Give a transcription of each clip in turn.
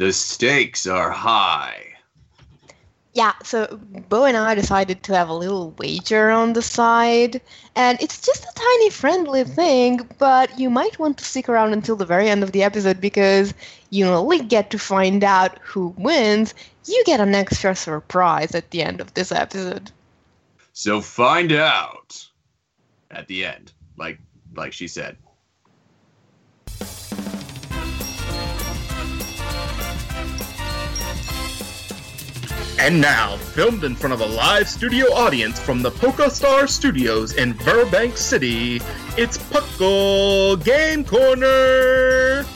the stakes are high. Yeah, so Bo and I decided to have a little wager on the side, and it's just a tiny friendly thing, but you might want to stick around until the very end of the episode because you only get to find out who wins. You get an extra surprise at the end of this episode. So find out at the end, like like she said. And now, filmed in front of a live studio audience from the PokeStar Studios in Burbank City, it's Puckle Game Corner!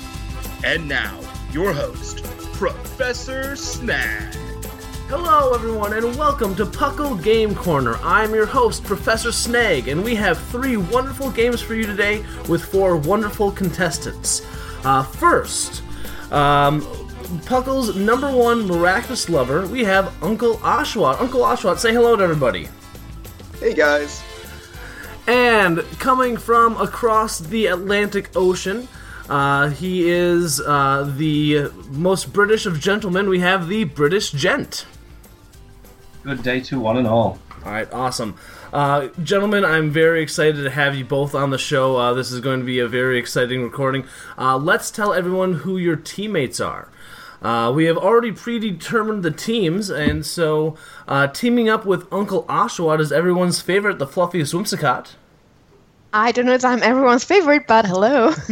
And now, your host, Professor Snag. Hello, everyone, and welcome to Puckle Game Corner. I'm your host, Professor Snag, and we have three wonderful games for you today with four wonderful contestants. Uh, first, um, Puckle's number one miraculous lover, we have Uncle Oshawott. Uncle Oshawott, say hello to everybody. Hey guys. And coming from across the Atlantic Ocean, uh, he is uh, the most British of gentlemen. We have the British Gent. Good day to one and all. All right, awesome. Uh, gentlemen, I'm very excited to have you both on the show. Uh, this is going to be a very exciting recording. Uh, let's tell everyone who your teammates are. Uh, we have already predetermined the teams, and so uh, teaming up with Uncle Oshawott is everyone's favorite, the fluffiest Whimsicott. I don't know if I'm everyone's favorite, but hello.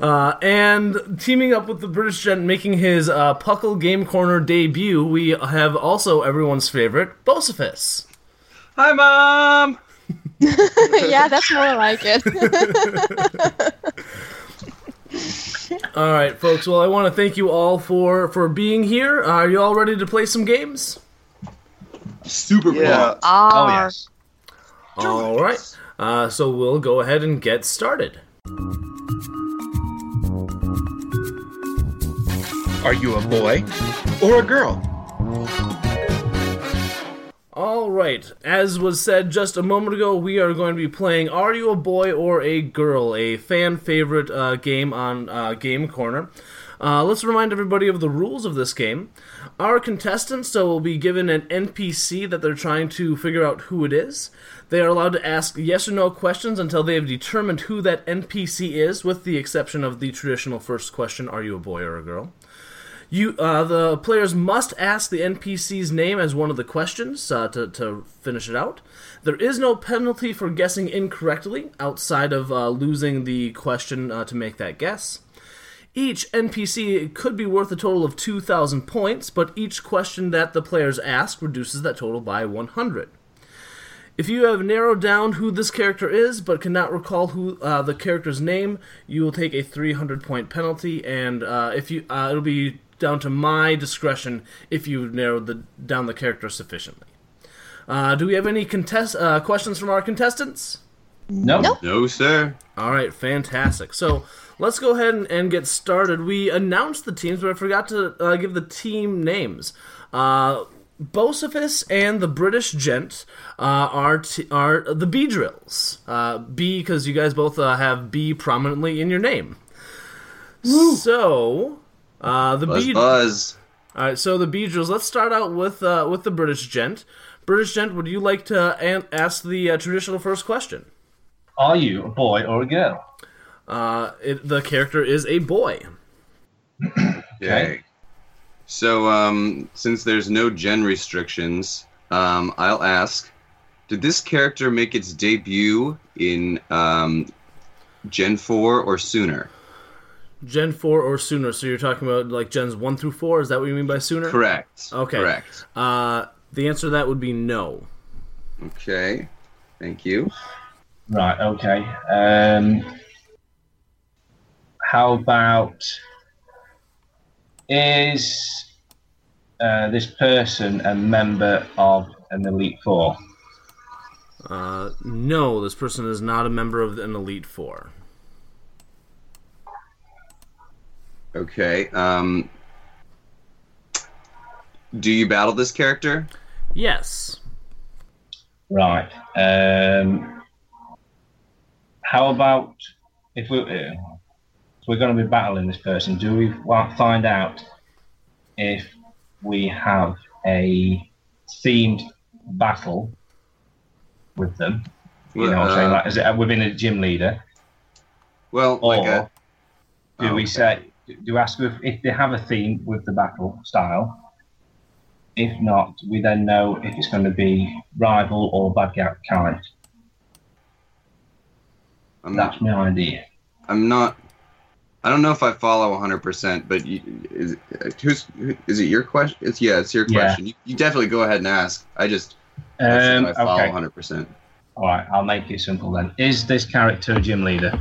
Uh, and teaming up with the British gent making his uh, Puckle Game Corner debut, we have also everyone's favorite, Bocephus. Hi, Mom! yeah, that's more like it. All right, folks. Well, I want to thank you all for for being here. Are you all ready to play some games? Super Yeah. pumped. Oh, yes. All right. Uh, so we'll go ahead and get started. Are you a boy or a girl? All right. As was said just a moment ago, we are going to be playing Are You a Boy or a Girl, a fan favorite uh, game on uh, Game Corner. Uh, let's remind everybody of the rules of this game. Our contestants so will be given an NPC that they're trying to figure out who it is. They are allowed to ask yes or no questions until they have determined who that NPC is, with the exception of the traditional first question Are you a boy or a girl? You, uh, the players must ask the NPC's name as one of the questions uh, to, to finish it out. There is no penalty for guessing incorrectly outside of uh, losing the question uh, to make that guess. Each NPC could be worth a total of 2,000 points, but each question that the players ask reduces that total by 100. If you have narrowed down who this character is but cannot recall who uh, the character's name, you will take a 300 point penalty, and uh, if you, uh, it'll be down to my discretion if you've narrowed the, down the character sufficiently. Uh, do we have any contest uh, questions from our contestants? No. No, sir. All right, fantastic. So let's go ahead and, and get started. We announced the teams, but I forgot to uh, give the team names. Uh, Bocephus and the British Gent uh, are t- are the Beedrills. Uh, B because you guys both uh, have B prominently in your name. So uh, the Buzz B buzz. All right, so the Beedrills. Let's start out with uh, with the British Gent. British Gent, would you like to an- ask the uh, traditional first question? Are you a boy or a girl? Uh, it, the character is a boy. Okay. So, um, since there's no gen restrictions, um, I'll ask: Did this character make its debut in um, Gen Four or sooner? Gen 4 or sooner. So you're talking about like gens 1 through 4? Is that what you mean by sooner? Correct. Okay. Correct. Uh, the answer to that would be no. Okay. Thank you. Right, okay. Um, how about is uh, this person a member of an Elite Four? Uh, no, this person is not a member of an Elite Four. Okay. Um, do you battle this character? Yes. Right. Um, how about if we uh, if we're going to be battling this person? Do we find out if we have a themed battle with them? You know, what I'm saying Uh, like, is it within a gym leader, Well, or like a. do oh, we okay. say do we ask if, if they have a theme with the battle style? If not, we then know if it's going to be rival or bad guy kind. I'm That's my idea. I'm not. I don't know if I follow 100, percent but you, is who's who- is it your question? It's yeah, it's your Yeah. question. You, you definitely go ahead and ask. I just Um, I follow okay. 100. percent All right, I'll make it simple then. Is this character a gym leader?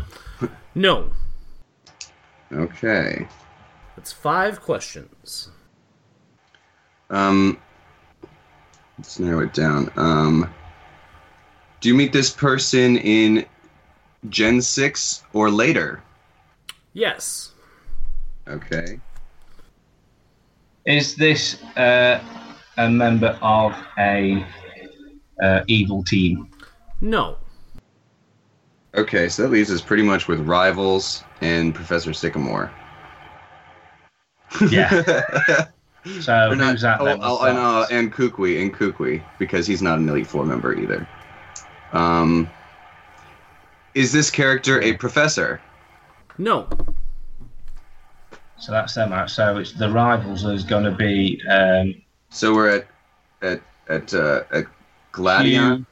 No. Okay. That's five questions. Um, let's narrow it down. Um, do you meet this person in Gen six or later? Yes. Okay. Is this uh, a member of a uh, evil team? No. Okay, so that leaves us pretty much with rivals and Professor Sycamore. Yeah. So Or not- who's that oh, then? oh, and, uh, and Kukui, and Kukui, because he's not an Elite Four member either. Um, is this character a professor? No. So that's them out. So it's the rivals is going to be um, So we're at at at uh, at Gladion. Hugh,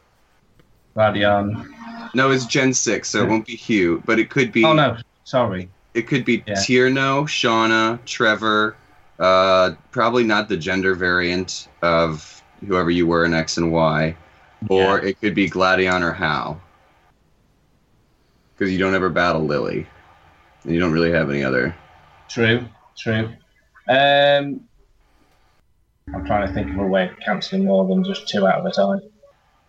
Gladion. No, it's Gen six, so it won't be Hugh, but it could be. Oh no, sorry. It could be Yeah. Tierno, Shauna, Trevor. Uh, probably not the gender variant of whoever you were in X and Y, or Yeah. it could be Gladion or Hau. Because you don't ever battle Lillie, and you don't really have any other. True, true. Um, I'm trying to think of a way of cancelling more than just two out of a time.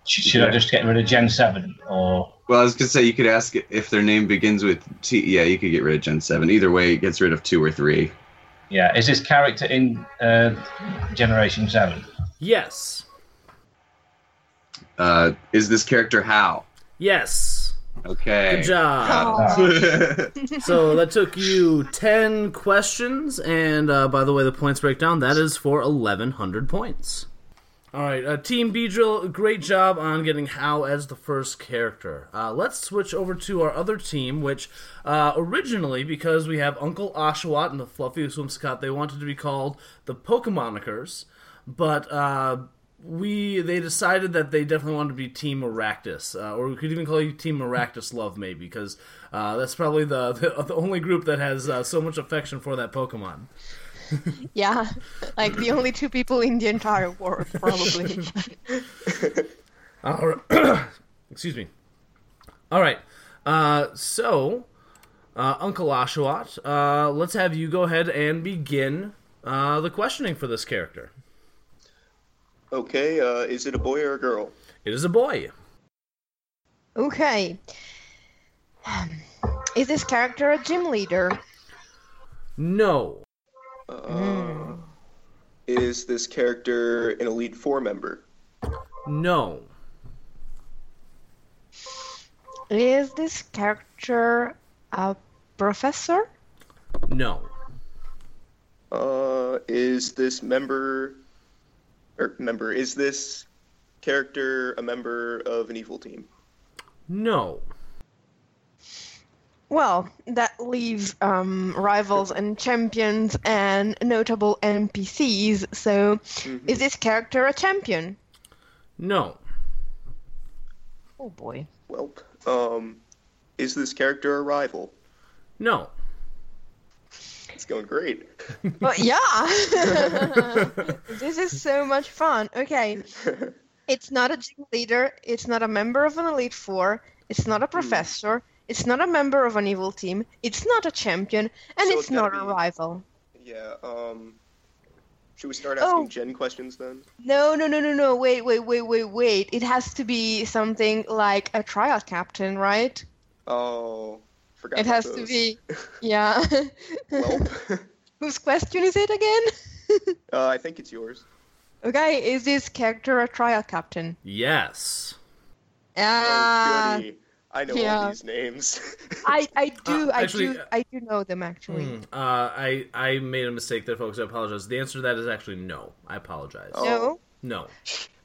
Should, should I just get rid of Gen Seven or? Well, I was gonna say you could ask if their name begins with T. Yeah, you could get rid of Gen Seven. Either way, it gets rid of two or three. Yeah, is this character in uh, Generation Seven? Yes. Uh, is this character Hau? Yes. Okay. Good job. So that took you 10 questions, and uh, by the way, the points break down. that is for 1,100 points. All right, uh, Team Beedrill, great job on getting Hau as the first character. Uh, let's switch over to our other team, which uh, originally, because we have Uncle Oshawott and the Fluffy Whimsicott, they wanted to be called the Pokemonikers, but uh, we they decided that they definitely wanted to be Team Maractus, uh, or we could even call you Team Maractus Love, maybe, because uh, that's probably the, the the only group that has so much affection for that Pokemon. Yeah, like the only two people in the entire world, probably. All right. Excuse me. All right. Uh, so, uh, Uncle Oshawott, uh, let's have you go ahead and begin uh, the questioning for this character. Okay, uh, is it a boy or a girl? It is a boy. okay. Is this character a gym leader? No. Uh, Is this character an Elite Four member? No. Is this character a professor? No. Uh, is this member or member is this character a member of an evil team? No. Well, that leaves um, rivals and champions and notable NPCs. So, is this character a champion? No. Oh boy. Well, um, is this character a rival? No. It's going great. Well, yeah. this is so much fun. Okay. It's not a gym leader. It's not a member of an Elite Four. It's not a professor. It's not a member of an evil team. It's not a champion. And So it's it's not a rival. Yeah. Um, should we start Oh. asking Gen questions then? No, no, no, no, no. Wait, wait, wait, wait, wait. It has to be something like a trial captain, right? Oh, forgot. It about has to be. Yeah. Well, Whose question is it again? uh, I think it's yours. okay, is this character a trial captain? Yes. Ah, oh, goody. I know yeah. all these names. I, I do, Uh, I actually, do, uh, I do know them actually. Hmm, Uh, I I made a mistake there, folks. I apologize. The answer to that is actually no. I apologize. Oh. No, No.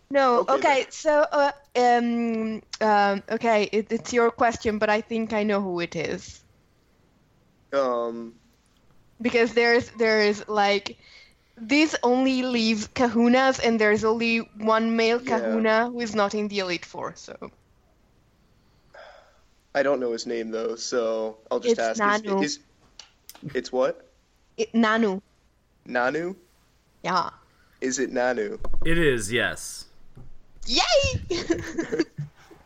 no. Okay, Okay, so uh, um, um, okay, it, it's your question, but I think I know who it is um, because there's there's like this only leaves Kahunas, and there's only one male Yeah. Kahuna who is not in the Elite Four. So I don't know his name though, so I'll just It's ask. Nanu. Is, is, it's what? it, Nanu, Nanu? yeah, Is it Nanu? It is yes. yay!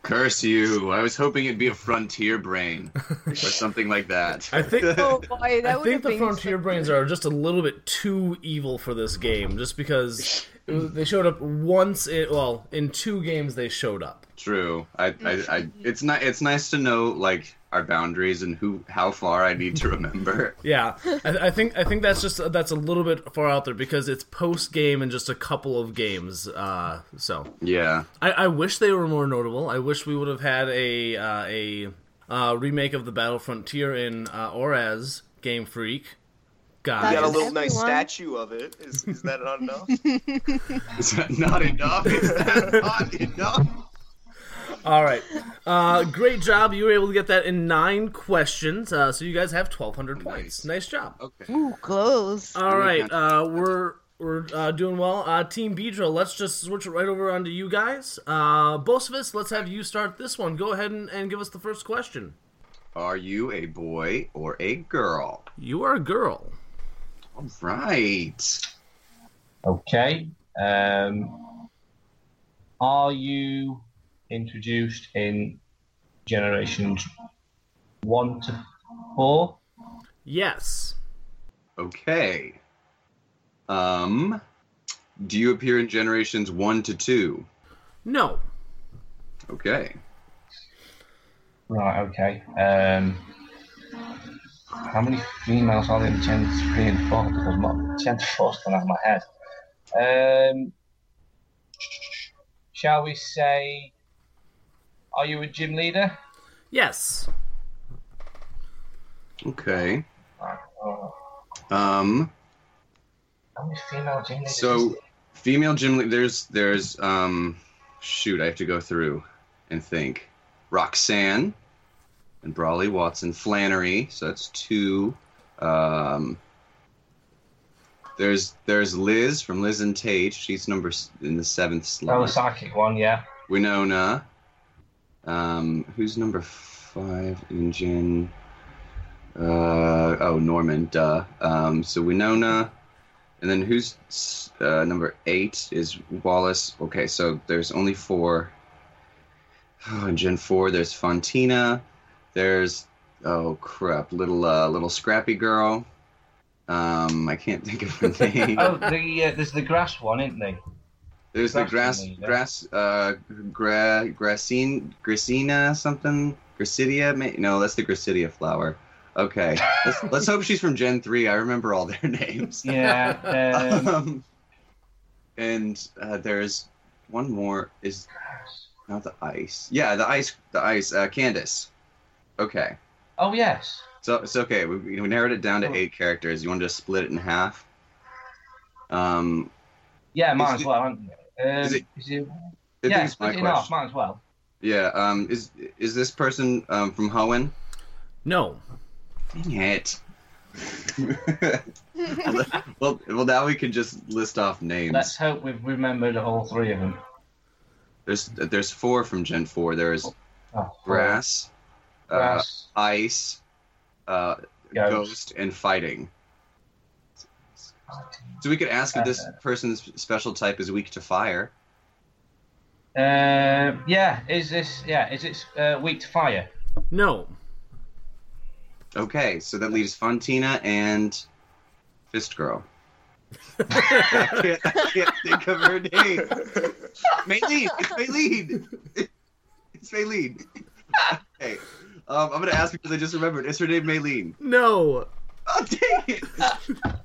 Curse you! I was hoping it'd be a frontier brain or something like that. I think oh boy, that I would think the Frontier so- Brains are just a little bit too evil for this game, just because was, they showed up once. In, well, in two games they showed up. True. I, I, I, it's not. It's nice to know like our boundaries and who, how far I need to remember. Yeah, I, I think I think that's just that's a little bit far out there because it's post game and just a couple of games. Uh, so Yeah. I, I wish they were more notable. I wish we would have had a uh, a uh, remake of the Battle Frontier in uh, ORAS Game Freak. You God, got a Is little nice everyone- statue of it. Is, is that not enough? Is that not enough? Is that not enough? All right. Uh, great job. You were able to get that in nine questions. Uh, so you guys have 1,200 points. Nice job. Okay. Ooh, close. All right. Uh, we're we're uh, doing well. Uh, Team Beedrill, let's just switch it right over onto you guys. Uh, Bocephus, let's have you start this one. Go ahead and, and give us the first question. Are you a boy or a girl? You are a girl. All right. Okay. Um, are you introduced in generations one to four? Yes. Okay. Um, do you appear in generations one to two? No. Okay. Right. Okay. Um, how many females are there in Gen three and four? Because my Gen four's gone out of my head. Um, shall we say? Are you a gym leader? Yes. Okay. Um, how many female gym leaders? is so there? female gym lead. There's there's um, shoot. I have to go through and think. Roxanne and Brawly Wattson Flannery. So that's two. Um, there's there's Liz from Liz and Tate. She's number s- in the seventh slot. Oh, the psychic one, yeah. Winona. Um, who's number five in Gen? Uh, oh, Norman, duh. Um, so Winona. And then who's uh, number eight is Wallace. Okay, so there's only four. Oh, in Gen 4, there's Fontina. There's, oh crap, little uh, little scrappy girl. Um, I can't think of her name. Oh, the uh, there's the grass one, isn't there? There's the Grass grass, uh, gra, gracine, gracina something, gracidia. May, no, that's the Gracidea flower. Okay, let's, let's hope she's from Gen three. I remember all their names. Yeah. Um, Um, and uh, there's one more. Is not the ice. Yeah, the ice. The ice. Uh, Candice. Okay. Oh yes. So it's okay. We, we narrowed it down to eight characters. You want to just split it in half? Um, Yeah, might as well. Um, is it- is it- I yeah, it's my split it in question. Might as well. Yeah. Um, is is this person um, from Hoenn? No. Dang it. well, well, now we can just list off names. Let's hope we've remembered all three of them. There's there's four from Gen Four. There's Oh, grass, uh, ice, uh, Ghost. ghost, and fighting. So we could ask if this person's special type is weak to fire. Uh, yeah. Is this? Yeah. Is it uh, weak to fire? No. Okay, so that leaves Fontina and Fist Girl. I, can't, I can't think of her name. Maylene! It's Maylene! It's Maylene. Okay. Um, I'm gonna ask because I just remembered. Is her name Maylene? No. Oh, dang it!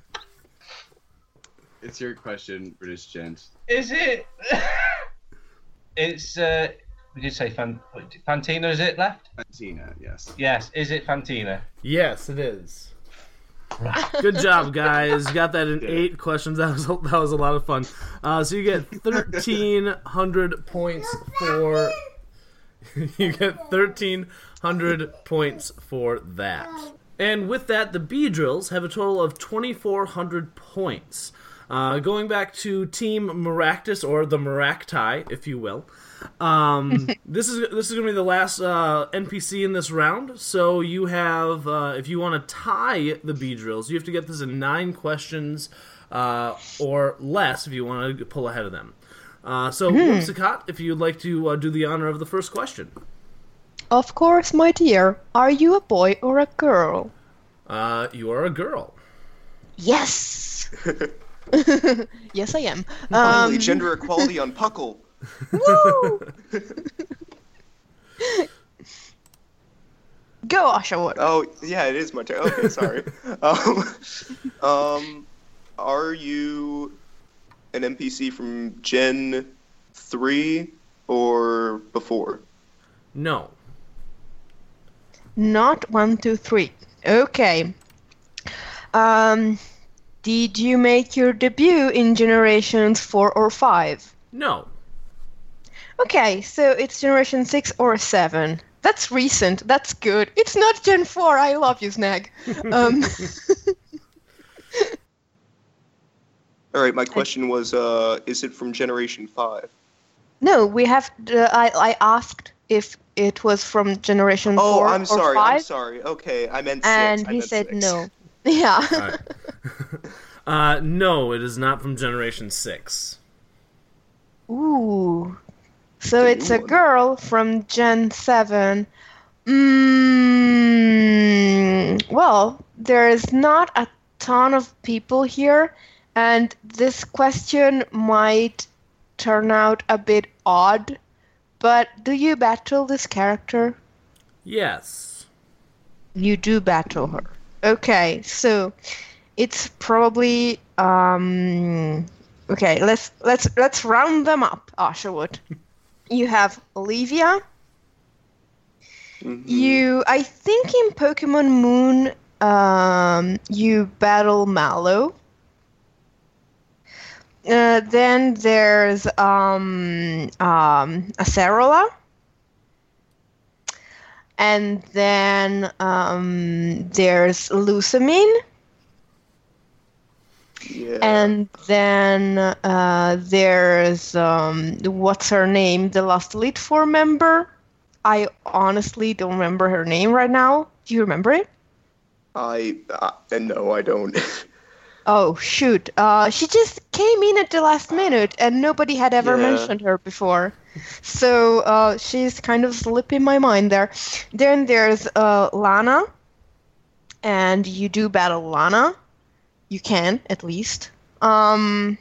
it's your question, British gent. Is it? it's. Uh, we did say Fan- Fantina. Is it left? Fontina, yes. Yes. Is it Fantina? Yes, it is. Good job, guys. Got that in eight questions. That was that was a lot of fun. Uh, so you get thirteen hundred points for. you get thirteen hundred points for that. And with that, the Beedrills have a total of twenty four hundred points. Uh, going back to Team Maractus or the Maracti, if you will. Um, this is this is going to be the last uh, NPC in this round. So you have, uh, if you want to tie the Beedrills, you have to get this in nine questions uh, or less if you want to pull ahead of them. Uh, so. Whimsicott, if you'd like to uh, do the honor of the first question. Of course, my dear. Are you a boy or a girl? Uh, you are a girl. Yes. yes, I am. Finally, Um, gender equality on Puckle. Woo! Go, Oshawott. Oh, yeah, it is my turn. Okay, sorry. um, um, are you an NPC from Gen 3 or before? No. Not one, two, three. Okay. Um, did you make your debut in generations four or five? No. Okay, so it's generation six or seven. That's recent. That's good. It's not Gen four. I love you, Snag. Um, All right, my question was, uh, is it from Generation 5? no, we have. Uh, I I asked if it was from generation oh, 4. Oh, I'm or sorry. five, I'm sorry. Okay, I meant six. and I he meant said six. no. Yeah. Uh, no, it is not from Generation 6. Ooh. So it's a girl from Gen 7. Mm, well, there's not a ton of people here, and this question might turn out a bit odd. But do you battle this character? Yes. You do battle her. Okay, so it's probably um okay, let's let's let's round them up, Oshawott. You have Olivia. You I think in Pokemon Moon um you battle Mallow. Uh, then there's um um Acerola. And then um, there's Lusamine. Yeah. And then uh, there's um, what's her name? The last Elite Four member. I honestly don't remember her name right now. Do you remember it? I, uh, no, I don't. Oh shoot! Uh, she just came in at the last minute, and nobody had ever Yeah. mentioned her before. So uh, she's kind of slipping my mind there. Then there's uh, Lana, and you do battle Lana. You can at least. Um,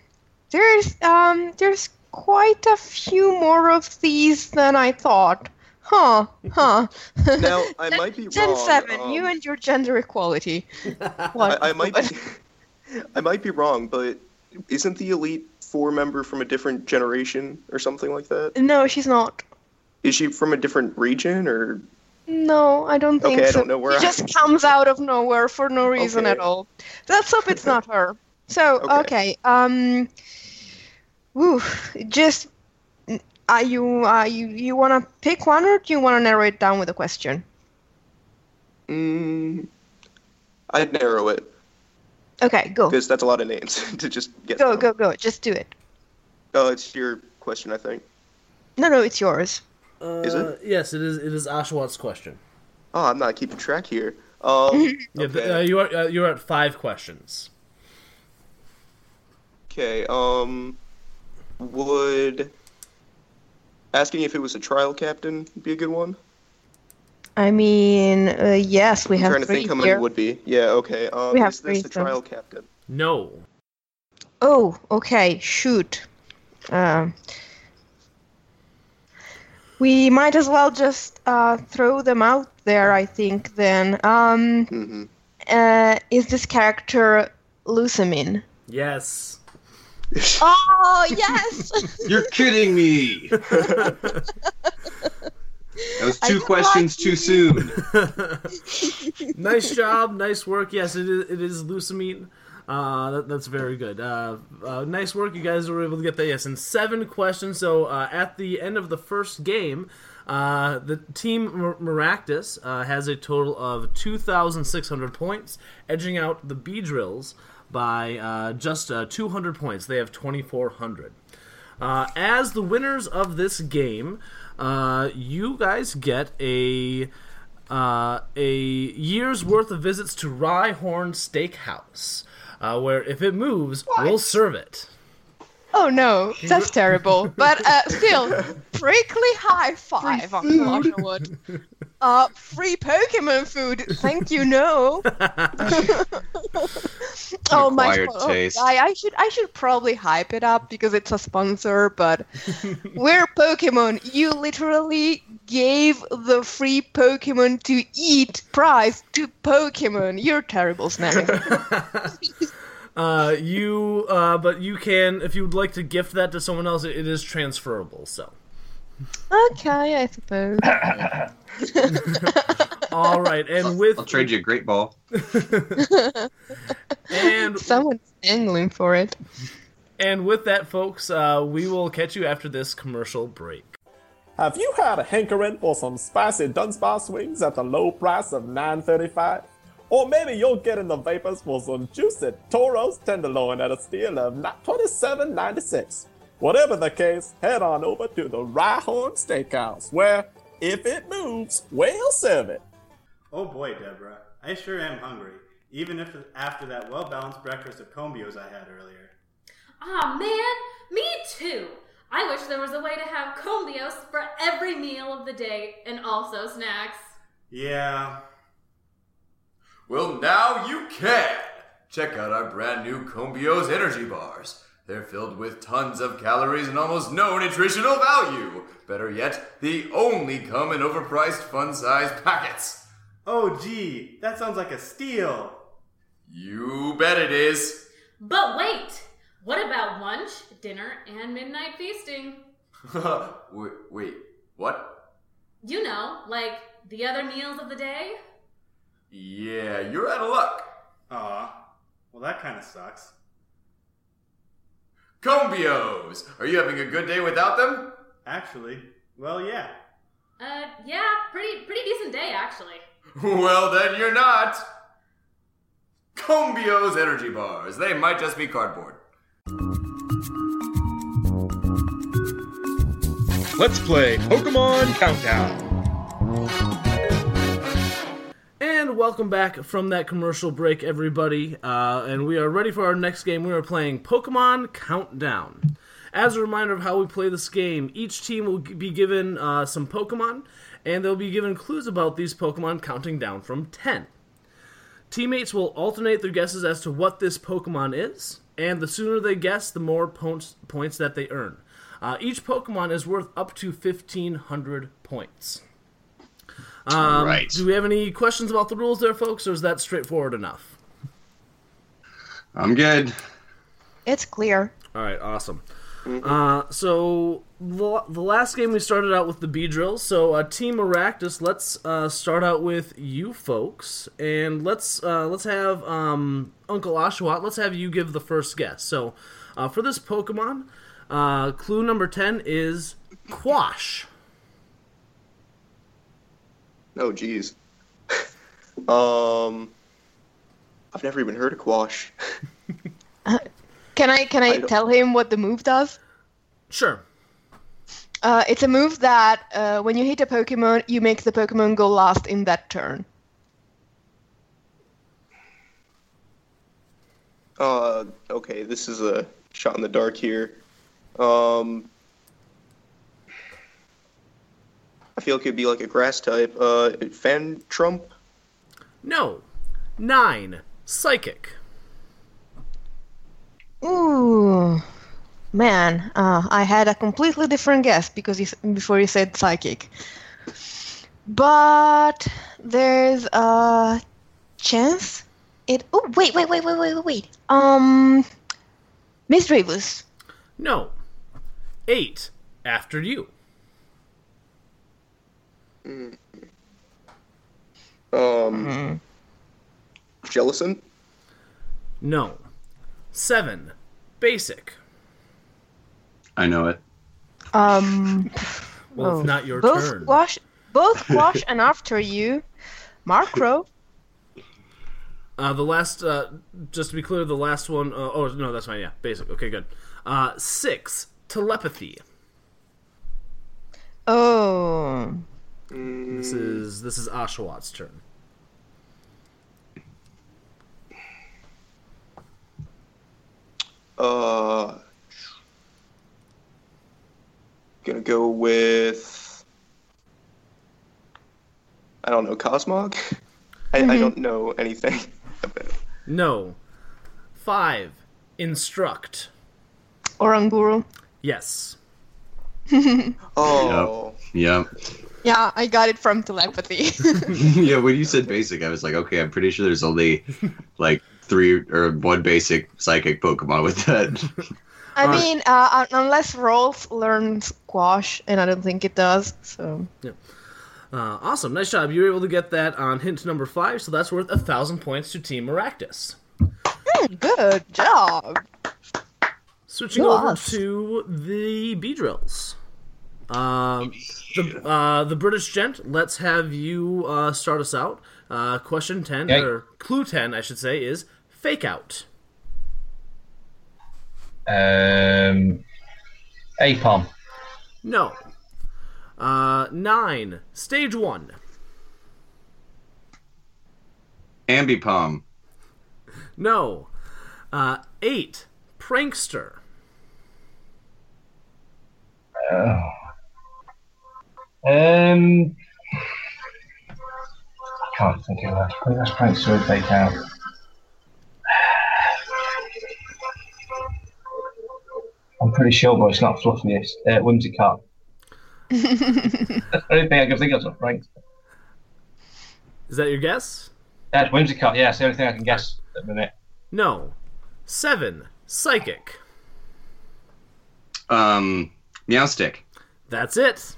there's um, there's quite a few more of these than I thought. Huh? Huh? now, I might be Gen wrong. seven, um, you and your gender equality. I, I might be, I might be wrong, but isn't the Elite four member from a different generation or something like that? No, she's not. Is she from a different region or? No, I don't think Okay, I don't know where She I- just comes out of nowhere for no reason at all. Let's hope it's not her. So, Okay. okay, um, woo, just, are you, are you, you want to pick one or do you want to narrow it down with a question? Mm, I'd narrow it Okay, go, because that's a lot of names to just get. go, through. go, go. Just do it. Oh, it's your question, I think. No, no, it's yours. Uh, Is it? Yes, it is. It is Oshawott question. Oh, I'm not keeping track here. Um, Yeah, th- okay. uh, you are uh, you're at five questions. Okay, um, would asking if it was a trial captain be a good one? I mean, uh, yes, we I'm have trying to three think how here. many would be. Yeah, okay. Um, We have is this three, the so- trial captain? No. Oh, okay, shoot. Um, we might as well just uh, throw them out there, I think, then. Um, Mm-hmm. uh, is this character Lusamine? Yes. Oh, yes! You're kidding me. That was two questions too soon. nice job, nice work. Yes, it is. It is Lusamine. Uh, that, that's very good. Uh, uh, nice work. You guys were able to get that. Yes, in seven questions. So uh, at the end of the first game, uh, the team Mar- Maractus uh, has a total of two thousand six hundred points, edging out the Beedrills by uh, just uh, two hundred points. They have twenty four hundred. Uh, as the winners of this game, uh, you guys get a uh, a year's worth of visits to Rye Rhyhorn Steakhouse, uh, where if it moves, we'll serve it. Oh no, that's terrible. But uh, still, prickly high five on Colossalwood. Uh, free Pokemon food. Thank you. No. oh my acquired oh, taste. I, I should I should probably hype it up because it's a sponsor. But we're Pokemon. You literally gave the free Pokemon to eat prize to Pokemon. You're terrible, Snag. Uh, you, uh, but you can if you would like to gift that to someone else. It, it is transferable. So, okay, I suppose. all right, and with I'll trade you a great ball. and Someone's angling for it. and with that, folks, uh, we will catch you after this commercial break. Have you had a hankering for some spicy Dunsparce wings at the low price of $9.35? Or maybe you'll get in the vapors for some juicy Tauros tenderloin at a steal of $27.96. Whatever the case, head on over to the Rhyhorn Steakhouse, where, if it moves, we'll serve it. Oh boy, Deborah, I sure am hungry. Even if after that well-balanced breakfast of combios I had earlier. Aw, man, me too. I wish there was a way to have combios for every meal of the day and also snacks. Yeah. Well, now you can! Check out our brand new Combios energy bars. They're filled with tons of calories and almost no nutritional value. Better yet, they only come in overpriced fun sized packets. Oh gee, that sounds like a steal. You bet it is. But wait, what about lunch, dinner, and midnight feasting? wait, wait, what? You know, like the other meals of the day? Yeah, you're out of luck. Aw, well that kinda sucks. Combios! Are you having a good day without them? Actually, well yeah. Uh, yeah, pretty pretty decent day actually. Well, then you're not. Combios energy bars. They might just be cardboard. Let's play Pokemon Countdown. Welcome back from that commercial break, everybody. Uh, and we are ready for our next game. We are playing Pokemon Countdown. As a reminder of how we play this game, each team will be given uh, some Pokemon, and they'll be given clues about these Pokemon counting down from 10. Teammates will alternate their guesses as to what this Pokemon is, and the sooner they guess, the more points, points that they earn. Uh, each Pokemon is worth up to 1,500 points. Um, Right. Do we have any questions about the rules there, folks, or is that straightforward enough? I'm good. It's clear. All right, awesome. Uh, so the, the last game we started out with the Beedrills. So uh, Team Aractus, let's uh, start out with you folks, and let's uh, let's have um, Uncle Oshawott. Let's have you give the first guess. So uh, for this Pokemon, uh, clue number ten is Quash. Oh, jeez. um, I've never even heard of Quash. Can I can I, tell him what the move does? Sure. Uh, it's a move that uh, when you hit a Pokemon, you make the Pokemon go last in that turn. Uh, okay, this is a shot in the dark here. Um, I feel like it'd be like a grass type. Uh, Phantump. No, nine Psychic. Ooh, man, uh, I had a completely different guess because you, before you said psychic. But there's a chance it. Oh wait, wait, wait, wait, wait, wait, wait. Um, Miss Draveless. No, eight after you. Um, Jellicent. No, seven Basic. I know it. Um, Well, oh, it's not your both turn. Squash, both Squash and after you, Markro. Uh, the last, uh, just to be clear, the last one uh, oh no, that's fine. Yeah, basic. Okay, good. Uh, six telepathy. Oh. This is this is Oshawott's turn. Uh, gonna go with. I don't know, Cosmog? I, I don't know anything about. No, five instruct. Oranguru. Yes. Oh. Yep. Yeah, I got it from telepathy. yeah, when you said basic, I was like, okay, I'm pretty sure there's only like three or one basic psychic Pokemon with that. I Alright. mean, uh, unless Ralts learns Squash, and I don't think it does. So Yeah. Uh, awesome, nice job. You were able to get that on hint number five, so that's worth a thousand points to Team Maractus. Good job. Switching Go over us. to the Beedrills. Um, the uh, the British gent. Let's have you uh, start us out. Uh, question ten Okay. or clue ten, I should say, is fake out. Um, Aipom. No. Uh, nine. Stage one. Ambipom. No. Uh, eight. Prankster. Oh. Um, I can't think of that. I think that's Prankster would fake out. I'm pretty sure, but it's not Fluffiest. Uh, Whimsicott. That's the only thing I can think of is Prankster. Is that your guess? That's Whimsicott, yeah, it's the only thing I can guess at the minute. No. Seven. Psychic. Um, Meowstic. That's it.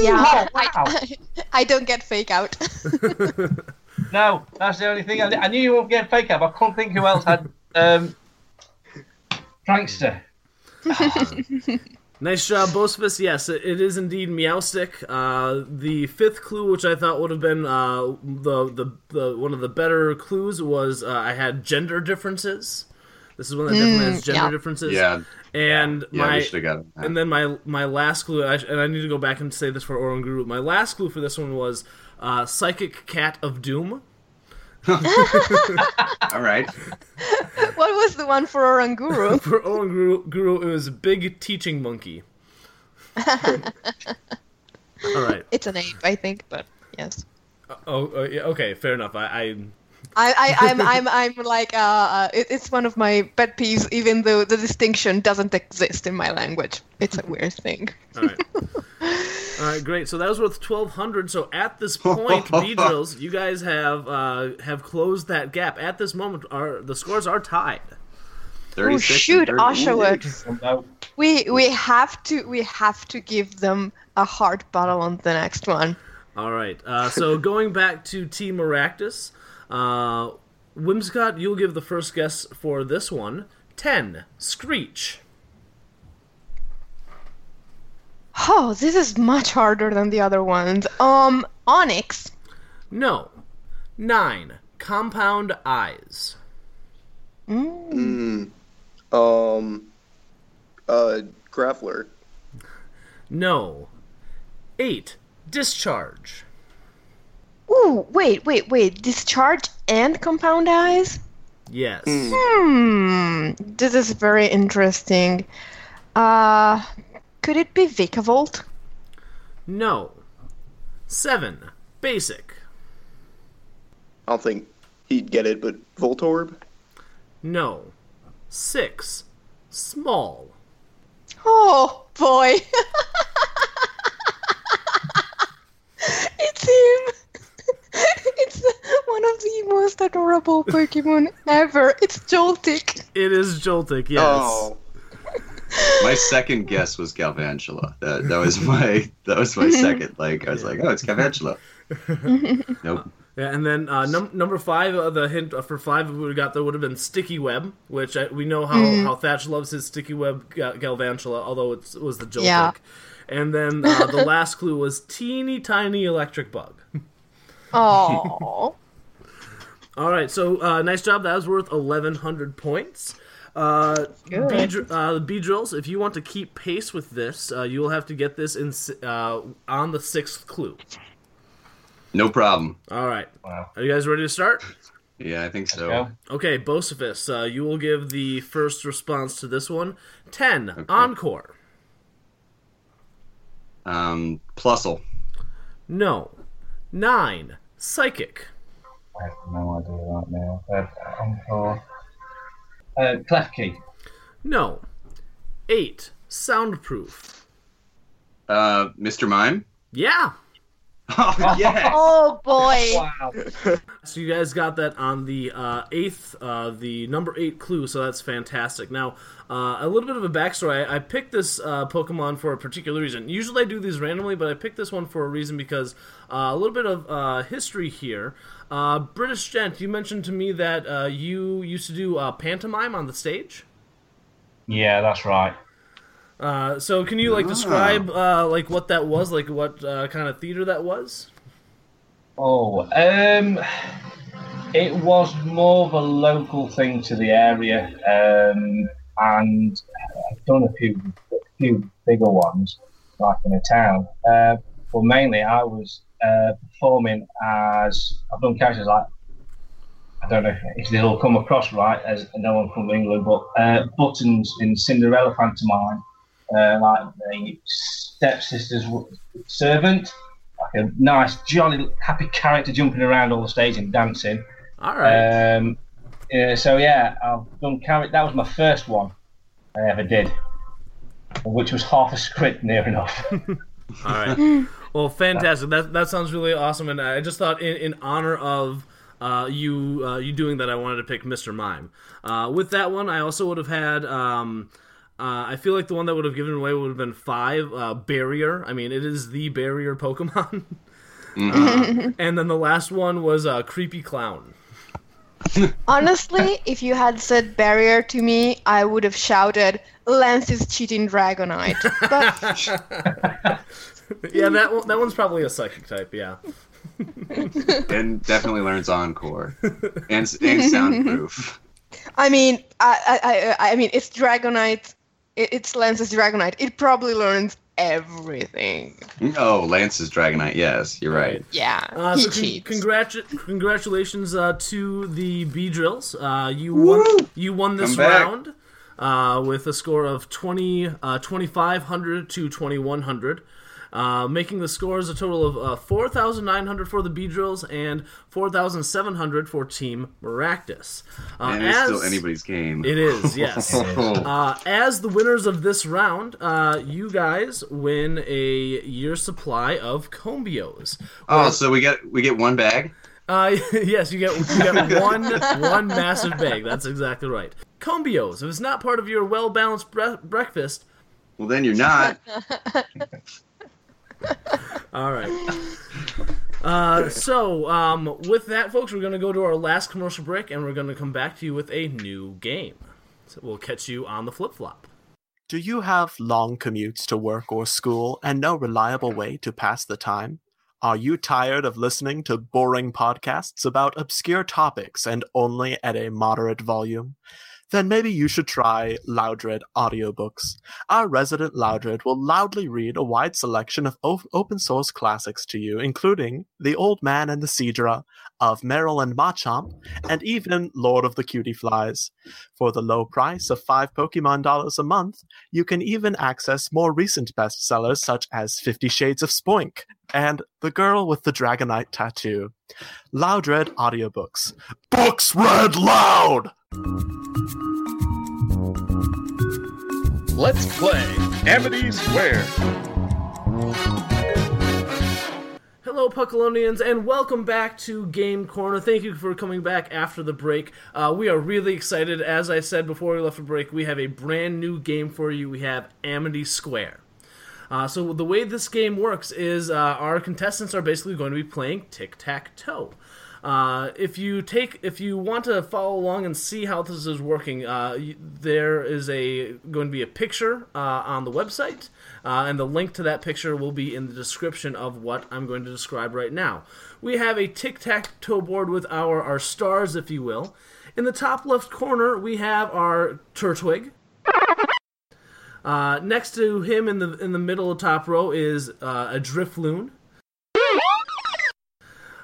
Yeah, I, I don't get fake out. No, that's the only thing. I, I knew you wouldn't get fake out, but I couldn't think who else had um, Prankster. Nice job, both of us. Yes, it, it is indeed Meowstic. Uh, the fifth clue, which I thought would have been uh, the, the the one of the better clues, was uh, I had gender differences. This is one that definitely has Mm, gender yeah. differences. Yeah. And Yeah, my should've gotten and then my my last clue, I, and I need to go back and say this for Oranguru. My last clue for this one was uh, Psychic Cat of Doom. All right. what was the one for Oranguru? for Oranguru, Guru, it was Big Teaching Monkey. All right. It's an ape, I think, but yes. Oh, uh, yeah, okay, fair enough. I, I I, I, I'm, I'm, I'm like, uh, uh, it, it's one of my pet peeves, even though the distinction doesn't exist in my language. It's a weird thing. All right. All right, great. So that was worth twelve hundred. So at this point, Beedrills, you guys have uh, have closed that gap. At this moment, our the scores are tied. Oh shoot, 30 We we have to we have to give them a hard battle on the next one. All right. Uh, so going back to Team Maractus, uh, Whimsicott, you'll give the first guess for this one. Ten. Screech. Oh, this is much harder than the other ones. Um, Onix. No. Nine. Compound Eyes. Mm. Um. Uh, Graveler. No. Eight. Discharge. Ooh, wait, wait, wait. Discharge and compound eyes? Yes. Hmm. This is very interesting. Uh, could it be Vikavolt? No. Seven. Basic. I don't think he'd get it, but Voltorb. No. Six. Small. Oh boy. it's him. It's one of the most adorable Pokemon ever. It's Joltik. It is Joltik, yes. Oh. My second guess was Galvantula. That that was my that was my second. Like I was like, oh, it's Galvantula. nope. Yeah, and then uh, num- number five, uh, the hint for five we got there would have been Sticky Web, which I, we know how, Mm. how Thatch loves his Sticky Web Ga- Galvantula, although it's, it was the Joltik. Yeah. And then uh, the last clue was teeny tiny electric bug. Oh. All right, so uh, nice job. That was worth 1,100 points. Uh, Good. Beedr- uh, Beedrills, if you want to keep pace with this, uh, you will have to get this in uh, on the sixth clue. No problem. All right. Are you guys ready to start? Yeah, I think so. Okay, Bocephus, uh, you will give the first response to this one. 10, Encore. Um, Plusle. No. 9, Psychic. I have no idea right now. Uh, Encore. Uh, Klefki. No. 8, Soundproof. Uh, Mr. Mime. Yeah. Oh, yes. Oh boy. Wow. So you guys got that on the uh, eighth, uh, the number eight clue. So that's fantastic. Now, uh, a little bit of a backstory. I, I picked this uh, Pokemon for a particular reason. Usually I do these randomly, but I picked this one for a reason because uh, a little bit of uh, history here. Uh, British gent, you mentioned to me that uh, you used to do uh, pantomime on the stage. Yeah, that's right. Uh, so can you like describe uh, like what that was, like what uh, kind of theater that was? Oh, um, it was more of a local thing to the area, um, and I've done a few, a few bigger ones, like in a town. Uh, but mainly, I was uh, performing as I've done characters like I don't know if they'll come across right as no one from England, but uh, Buttons in Cinderella pantomime, uh, like the stepsister's servant, like a nice, jolly, happy character jumping around all the stage and dancing. All right. Um, yeah, so yeah, I've done character. That was my first one I ever did, which was half a script near enough. All right. Well, fantastic. That that sounds really awesome, and I just thought in, in honor of uh, you uh, you doing that, I wanted to pick Mr. Mime. Uh, with that one, I also would have had. Um, uh, I feel like the one that would have given away would have been five uh, barrier. I mean, it is the barrier Pokemon. Uh, and then the last one was uh, creepy clown. Honestly, if you had said barrier to me, I would have shouted, Lance is cheating Dragonite. But yeah, that one, that one's probably a psychic type. Yeah. and definitely learns Encore and and Soundproof. I mean, I, I, I, I mean, it's Dragonite. It, it's Lance's Dragonite. It probably learns everything. Oh, Lance's Dragonite. Yes, you're right. Yeah, Uh, he so con- cheats. congratu- congratulations uh, to the Beedrills. Uh, you won. You won this round uh, with a score of 20, uh, 2,500 to 2,100. Uh, making the scores a total of uh, 4,900 for the Beedrills and 4,700 for Team Maractus. Uh, and it's still anybody's game. It is, yes. uh, as the winners of this round, uh, you guys win a year's supply of Combios. oh, so we get we get one bag. Uh, yes, you get you get one one massive bag. That's exactly right. Combios. If it's not part of your well balanced bre- breakfast, Well, then you're not. All right. Uh, so, um, with that, folks, we're going to go to our last commercial break and we're going to come back to you with a new game. So we'll catch you on the flip flop. Do you have long commutes to work or school and no reliable way to pass the time? Are you tired of listening to boring podcasts about obscure topics and only at a moderate volume? Then maybe you should try Loudred audiobooks. Our resident Loudred will loudly read a wide selection of o- open source classics to you, including The Old Man and the Seadra, of Marill and Machamp, and even Lord of the Cutieflies. For the low price of five Pokemon dollars a month, you can even access more recent bestsellers such as Fifty Shades of Spoink and The Girl with the Dragonite Tattoo. Loudred audiobooks. Books read loud! Let's play Amity Square. Hello, Puckalonians, and welcome back to Game Corner. Thank you for coming back after the break. Uh, we are really excited. As I said before we left the break, we have a brand new game for you. We have Amity Square. Uh, so the way this game works is uh, our contestants are basically going to be playing tic tac toe. Uh, if you take, if you want to follow along and see how this is working, uh, there is a going to be a picture uh, on the website, uh, and the link to that picture will be in the description of what I'm going to describe right now. We have a tic tac toe board with our our stars, if you will. In the top left corner, we have our Turtwig. Uh, next to him in the in the middle of top row is a Drifloon.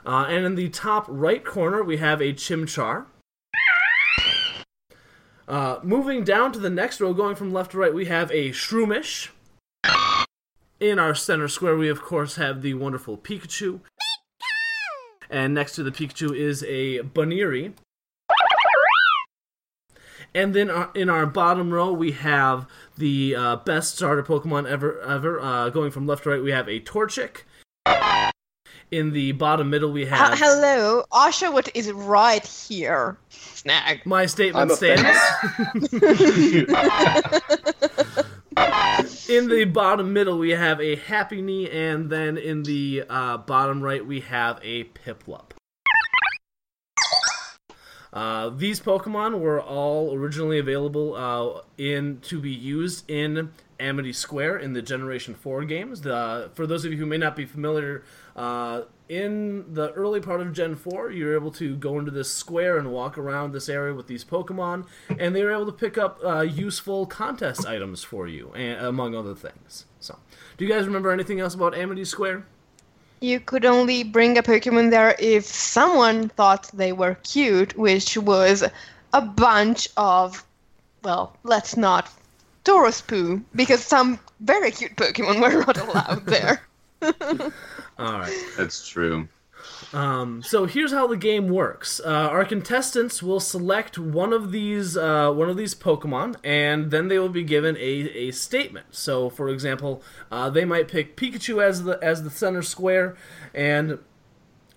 Uh, and in the top right corner, we have a Chimchar. Uh, moving down to the next row, going from left to right, we have a Shroomish. In our center square, we of course have the wonderful Pikachu. And next to the Pikachu is a Buneary. And then uh, in our bottom row, we have the uh, best starter Pokemon ever. Ever uh, going from left to right, we have a Torchic. In the bottom middle, we H- have hello, Oshawott is right here. Snag. my statement stands. in the bottom middle, we have a Happiny, and then in the uh, bottom right, we have a Piplup. Uh, these Pokemon were all originally available uh, in to be used in Amity Square in the Generation Four games. The, for those of you who may not be familiar, uh, in the early part of Gen Four, you were able to go into this square and walk around this area with these Pokemon, and they were able to pick up uh, useful contest items for you, and, among other things. So, do you guys remember anything else about Amity Square? You could only bring a Pokemon there if someone thought they were cute, which was a bunch of, well, let's not Tauros poo, because some very cute Pokemon were not allowed there. All right. That's true. Um, so here's how the game works. Uh, our contestants will select one of these uh, one of these Pokemon, and then they will be given a, a statement. So, for example, uh, they might pick Pikachu as the as the center square, and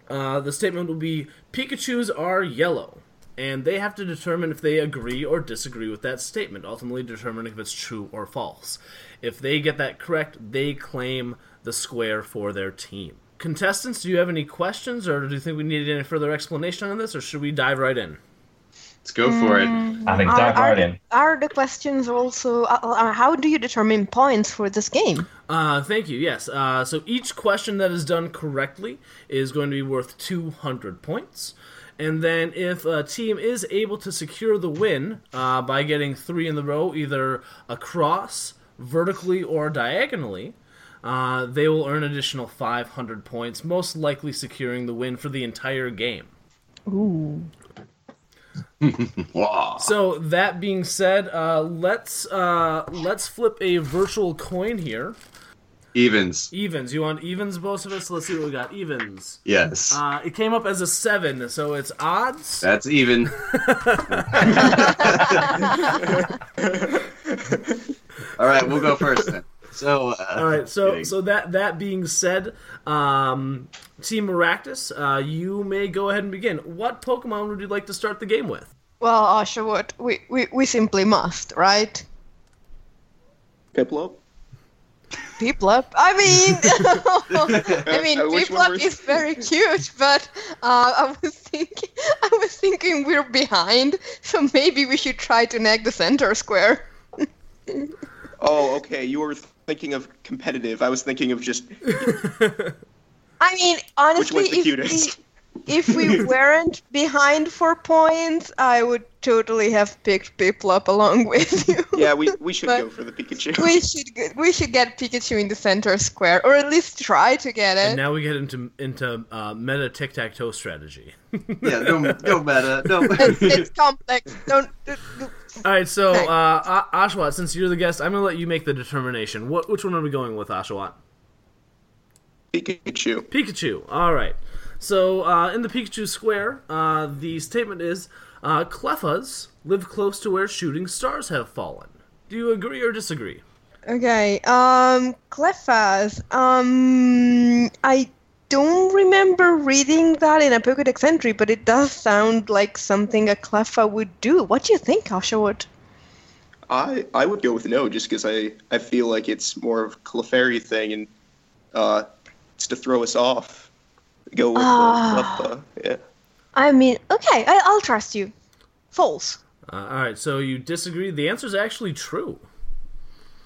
uh, the statement will be Pikachu's are yellow, and they have to determine if they agree or disagree with that statement. Ultimately, determining if it's true or false. If they get that correct, they claim the square for their team. Contestants, do you have any questions, or do you think we need any further explanation on this, or should we dive right in? Let's go for it. I think Are- dive are, right in. Are the questions also? Uh, uh, how do you determine points for this game? Uh, thank you. Yes. Uh, so each question that is done correctly is going to be worth 200 points. And then if a team is able to secure the win uh, by getting three in the row, either across, vertically, or diagonally, uh, they will earn additional 500 points, most likely securing the win for the entire game. Ooh. So that being said, uh, let's uh, let's flip a virtual coin here. Evens. Evens. You want evens, both of us? Let's see what we got. Evens. Yes. Uh, it came up as a seven, so it's odds. That's even. All right, we'll go first then. So. Uh, All right. So kidding. so that that being said, um, Team Maractus, uh, you may go ahead and begin. What Pokemon would you like to start the game with? Well, Oshawott, we, we, we simply must, right? Piplup? Piplup? I mean, I mean, Uh, which Piplup is very cute, but uh, I was thinking, I was thinking we're behind, so maybe we should try to nag the center square. Oh, okay. You were thinking of competitive. I was thinking of just I mean, honestly, Which one's the if cutest? we, if we weren't behind four points, I would totally have picked Piplup along with you. yeah. We we should But go for the Pikachu. we should get, we should get Pikachu in the center square, or at least try to get it. And now we get into into uh, meta tic tac toe strategy. Yeah, no, no meta, no. it's, it's complex. Don't. All right, so uh, Oshawott, since you're the guest, I'm gonna let you make the determination. What which one are we going with, Oshawott? Pikachu. Pikachu. All right. So uh, in the Pikachu Square, uh, the statement is uh, Cleffas live close to where shooting stars have fallen. Do you agree or disagree? Okay. Um, Cleffas. Um, I don't remember reading that in a Pokédex entry, but it does sound like something a Cleffa would do. What do you think, Oshawott? I I would go with no, just because I I feel like it's more of a Clefairy thing, and uh, it's to throw us off. Go with Ah. the Yeah. I mean, okay, I, I'll trust you. False. Uh, all right, so you disagree. The answer is actually true.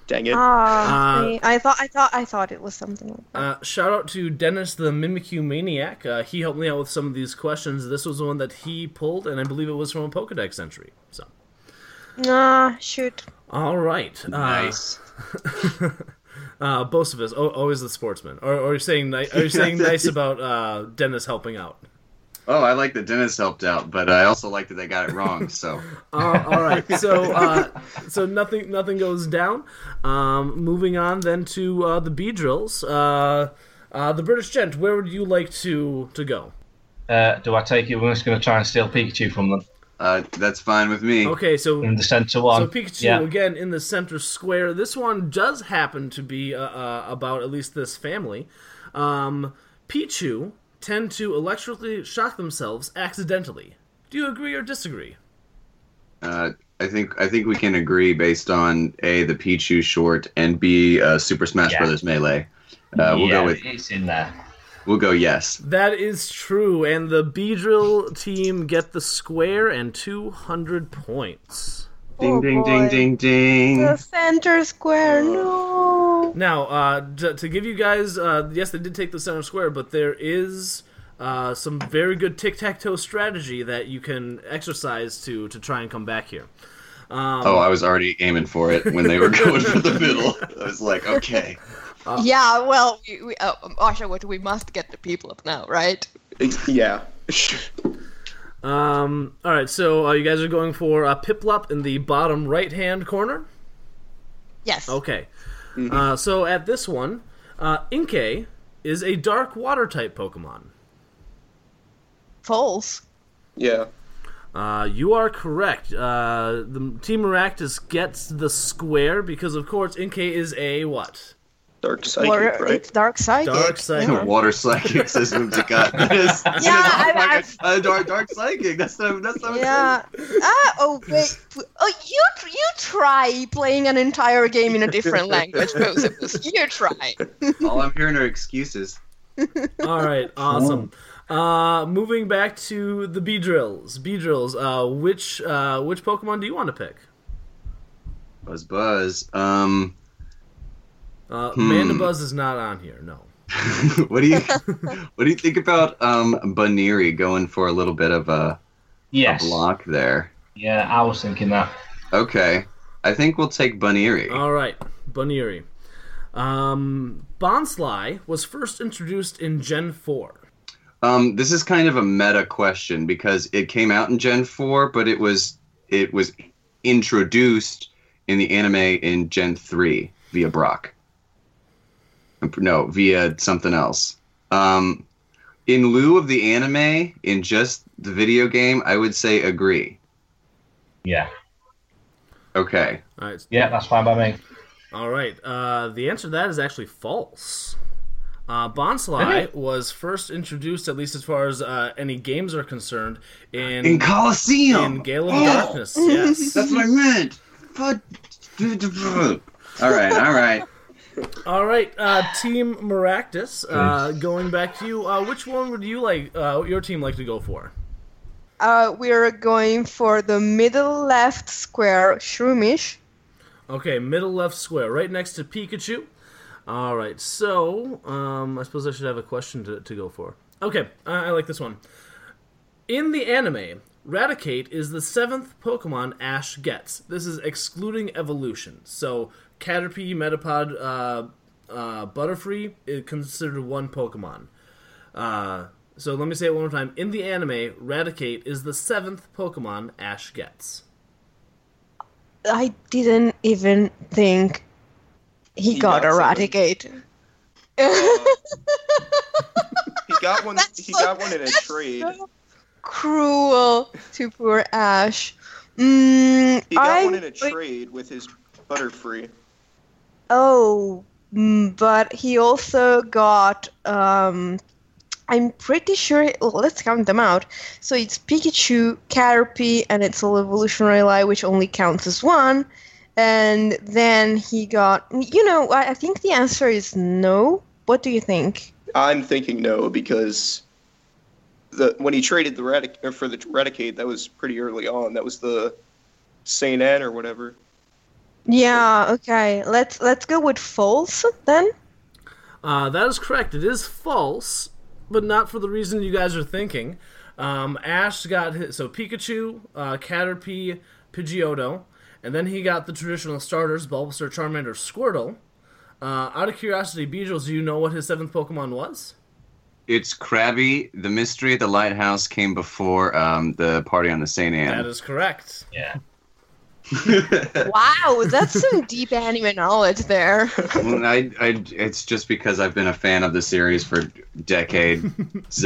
Dang it. Ah, Uh, I, I thought, I thought, I thought it was something. Like Uh, shout out to Dennis the Mimikyu Maniac. Uh, he helped me out with some of these questions. This was the one that he pulled, and I believe it was from a Pokedex entry. So, Nah, shoot. all right. Uh, Nice. uh, both of us, o- always the sportsman. Or, or are you saying ni- are you saying nice about uh, Dennis helping out? Oh, I like that Dennis helped out, but I also like that they got it wrong. So. Uh, all right, so uh, so nothing nothing goes down. Um, moving on then to uh, the Beedrills. Uh, uh, the British gent, where would you like to to go? Uh, do I take it we're just going to try and steal Pikachu from them? Uh, that's fine with me. Okay, so in the centre one. So Pikachu yeah. again in the center square. This one does happen to be uh, uh, about at least this family. Um, Pichu tend to electrically shock themselves accidentally. Do you agree or disagree? Uh, I think I think we can agree based on a the Pichu short and b uh, Super Smash Yeah. Brothers Melee. Uh, we'll yeah, go with it's in there. We'll go yes. That is true, and the Beedrill team get the square and 200 points. Ding Oh, ding ding ding ding. The center square, no. Now, uh, to, to give you guys, uh, yes, they did take the center square, but there is uh, some very good tic tac toe strategy that you can exercise to to try and come back here. Um, Oh, I was already aiming for it when they were going for the middle. I was like, okay. Yeah, well, we, we, uh, Oshawott, we must get the people up now, right? Yeah. Um, all right, so uh, you guys are going for uh, Piplup in the bottom right hand corner. Yes. Okay. Uh, so at this one, uh, Inkay is a dark water type Pokemon. False. Yeah. Uh, you are correct. Uh, the Team Maractus gets the square because, of course, Inkay is a what? Dark psychic, Or right? it's dark psychic. Dark psychic. yeah. Water psychic says Whimsicott. That is, that is Yeah, I- awesome. uh, dark, dark psychic. That's so. That's so. Yeah. ah. Oh wait. Oh, you you try playing an entire game in a different language, both of us. You try. All I'm hearing are excuses. All right, awesome. Uh, moving back to the Beedrills. B drills. Uh, which uh, which Pokemon do you want to pick? Buzz, buzz. Um, Uh, Hmm. Mandibuzz is not on here. No. what do you what do you think about um Buneary going for a little bit of a, Yes. a block there? Yeah, I was thinking that. Okay, I think we'll take Buneary. All right, Buneary. Um, Bonsly was first introduced in Gen 4. Um, this is kind of a meta question because it came out in Gen four, but it was it was introduced in the anime in Gen three via Brock. No, via something else. Um, in lieu of the anime, in just the video game, I would say agree. Yeah. Okay. All right. Yeah, that's fine by me. All right. Uh, the answer to that is actually false. Uh, Bonsly was first introduced, at least as far as uh, any games are concerned, in In Colosseum. in Gale of Oh! Darkness. Yes, That's what I meant. But- all right, all right. All right, uh, Team Maractus. Uh, going back to you, uh, which one would you like? Uh, your team like to go for? Uh, we're going for the middle left square, Shroomish. Okay, middle left square, right next to Pikachu. All right, so um, I suppose I should have a question to, to go for. Okay, I, I like this one. In the anime, Raticate is the seventh Pokemon Ash gets. This is excluding evolution. So Caterpie, Metapod, uh, uh, Butterfree is considered one Pokemon. Uh, so let me say it one more time. In the anime, Raticate is the seventh Pokemon Ash gets. I didn't even think he, He got, got a Raticate. He got one. He got one in a trade. Cruel to poor Ash. Mm, He got I, one in a trade with his Butterfree. Oh, mm, but he also got. Um, I'm pretty sure. well, let's count them out. So it's Pikachu, Caterpie, and its a evolutionary lie, which only counts as one. And then he got. You know, I, I think the answer is no. What do you think? I'm thinking no because the when he traded the Radic for the Raticate, that was pretty early on. That was the Saint Anne or whatever. Yeah. Okay. Let's let's go with false then. Uh, that is correct. It is false, but not for the reason you guys are thinking. Um, Ash got his, so Pikachu, uh, Caterpie, Pidgeotto, and then he got the traditional starters: Bulbasaur, Charmander, Squirtle. Uh, out of curiosity, Beedrills, do you know what his seventh Pokemon was? It's Krabby. The mystery at the lighthouse came before um, the party on the Saint Anne. That is correct. Yeah. Wow, that's some deep anime knowledge there. well, I, I, it's just because I've been a fan of the series for decades.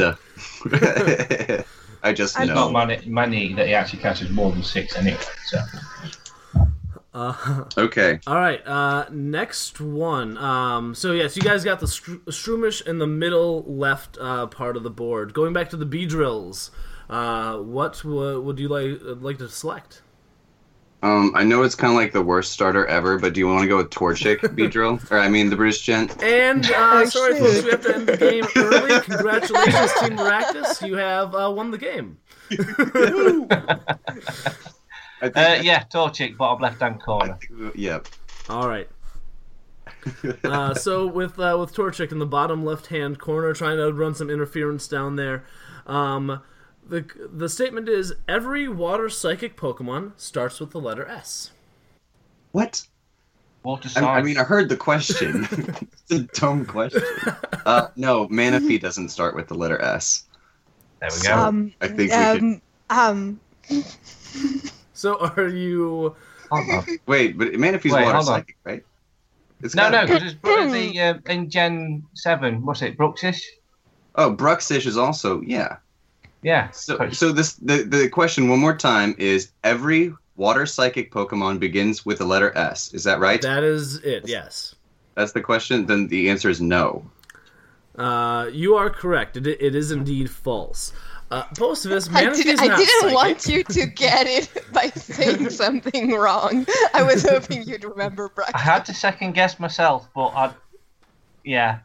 I just It's know. not money, many that he actually catches more than six anyway. So Uh, Okay. All right. Uh, next one. Um, so yes, you guys got the Str- Shroomish in the middle left uh, part of the board. Going back to the B drills, uh, what w- would you like like to select? Um, I know it's kind of like the worst starter ever, but do you want to go with Torchic, Beedrill? Or I mean, the British Gent? And Oh, uh, sorry, folks, we have to end the game early. Congratulations, Team Maractus. You have uh, won the game. uh, yeah, Torchic, bottom left hand corner. Yep. All right. uh, so with uh, with Torchic in the bottom left hand corner, trying to run some interference down there. Um, the the statement is every water psychic Pokemon starts with the letter S. What? Water I, I mean, I heard the question. it's a dumb question. Uh, no, Manaphy doesn't start with the letter S. There we So, Um, I think we could. um, um, So are you? Wait, but Manaphy's Wait, water psychic, right? It's No, no, because it's the uh, in Gen Seven. What's it, Bruxish? Oh, Bruxish is also yeah. Yeah. So, so this the the question one more time is every water psychic Pokemon begins with the letter S. Is that right? That is it. Yes. That's the question. Then the answer is no. Uh, you are correct. It, it is indeed false. Uh, Postivus, I, Manaphy did, is I not didn't psychic. want you to get it by saying something wrong. I was hoping you'd remember I had to second guess myself, but I, yeah,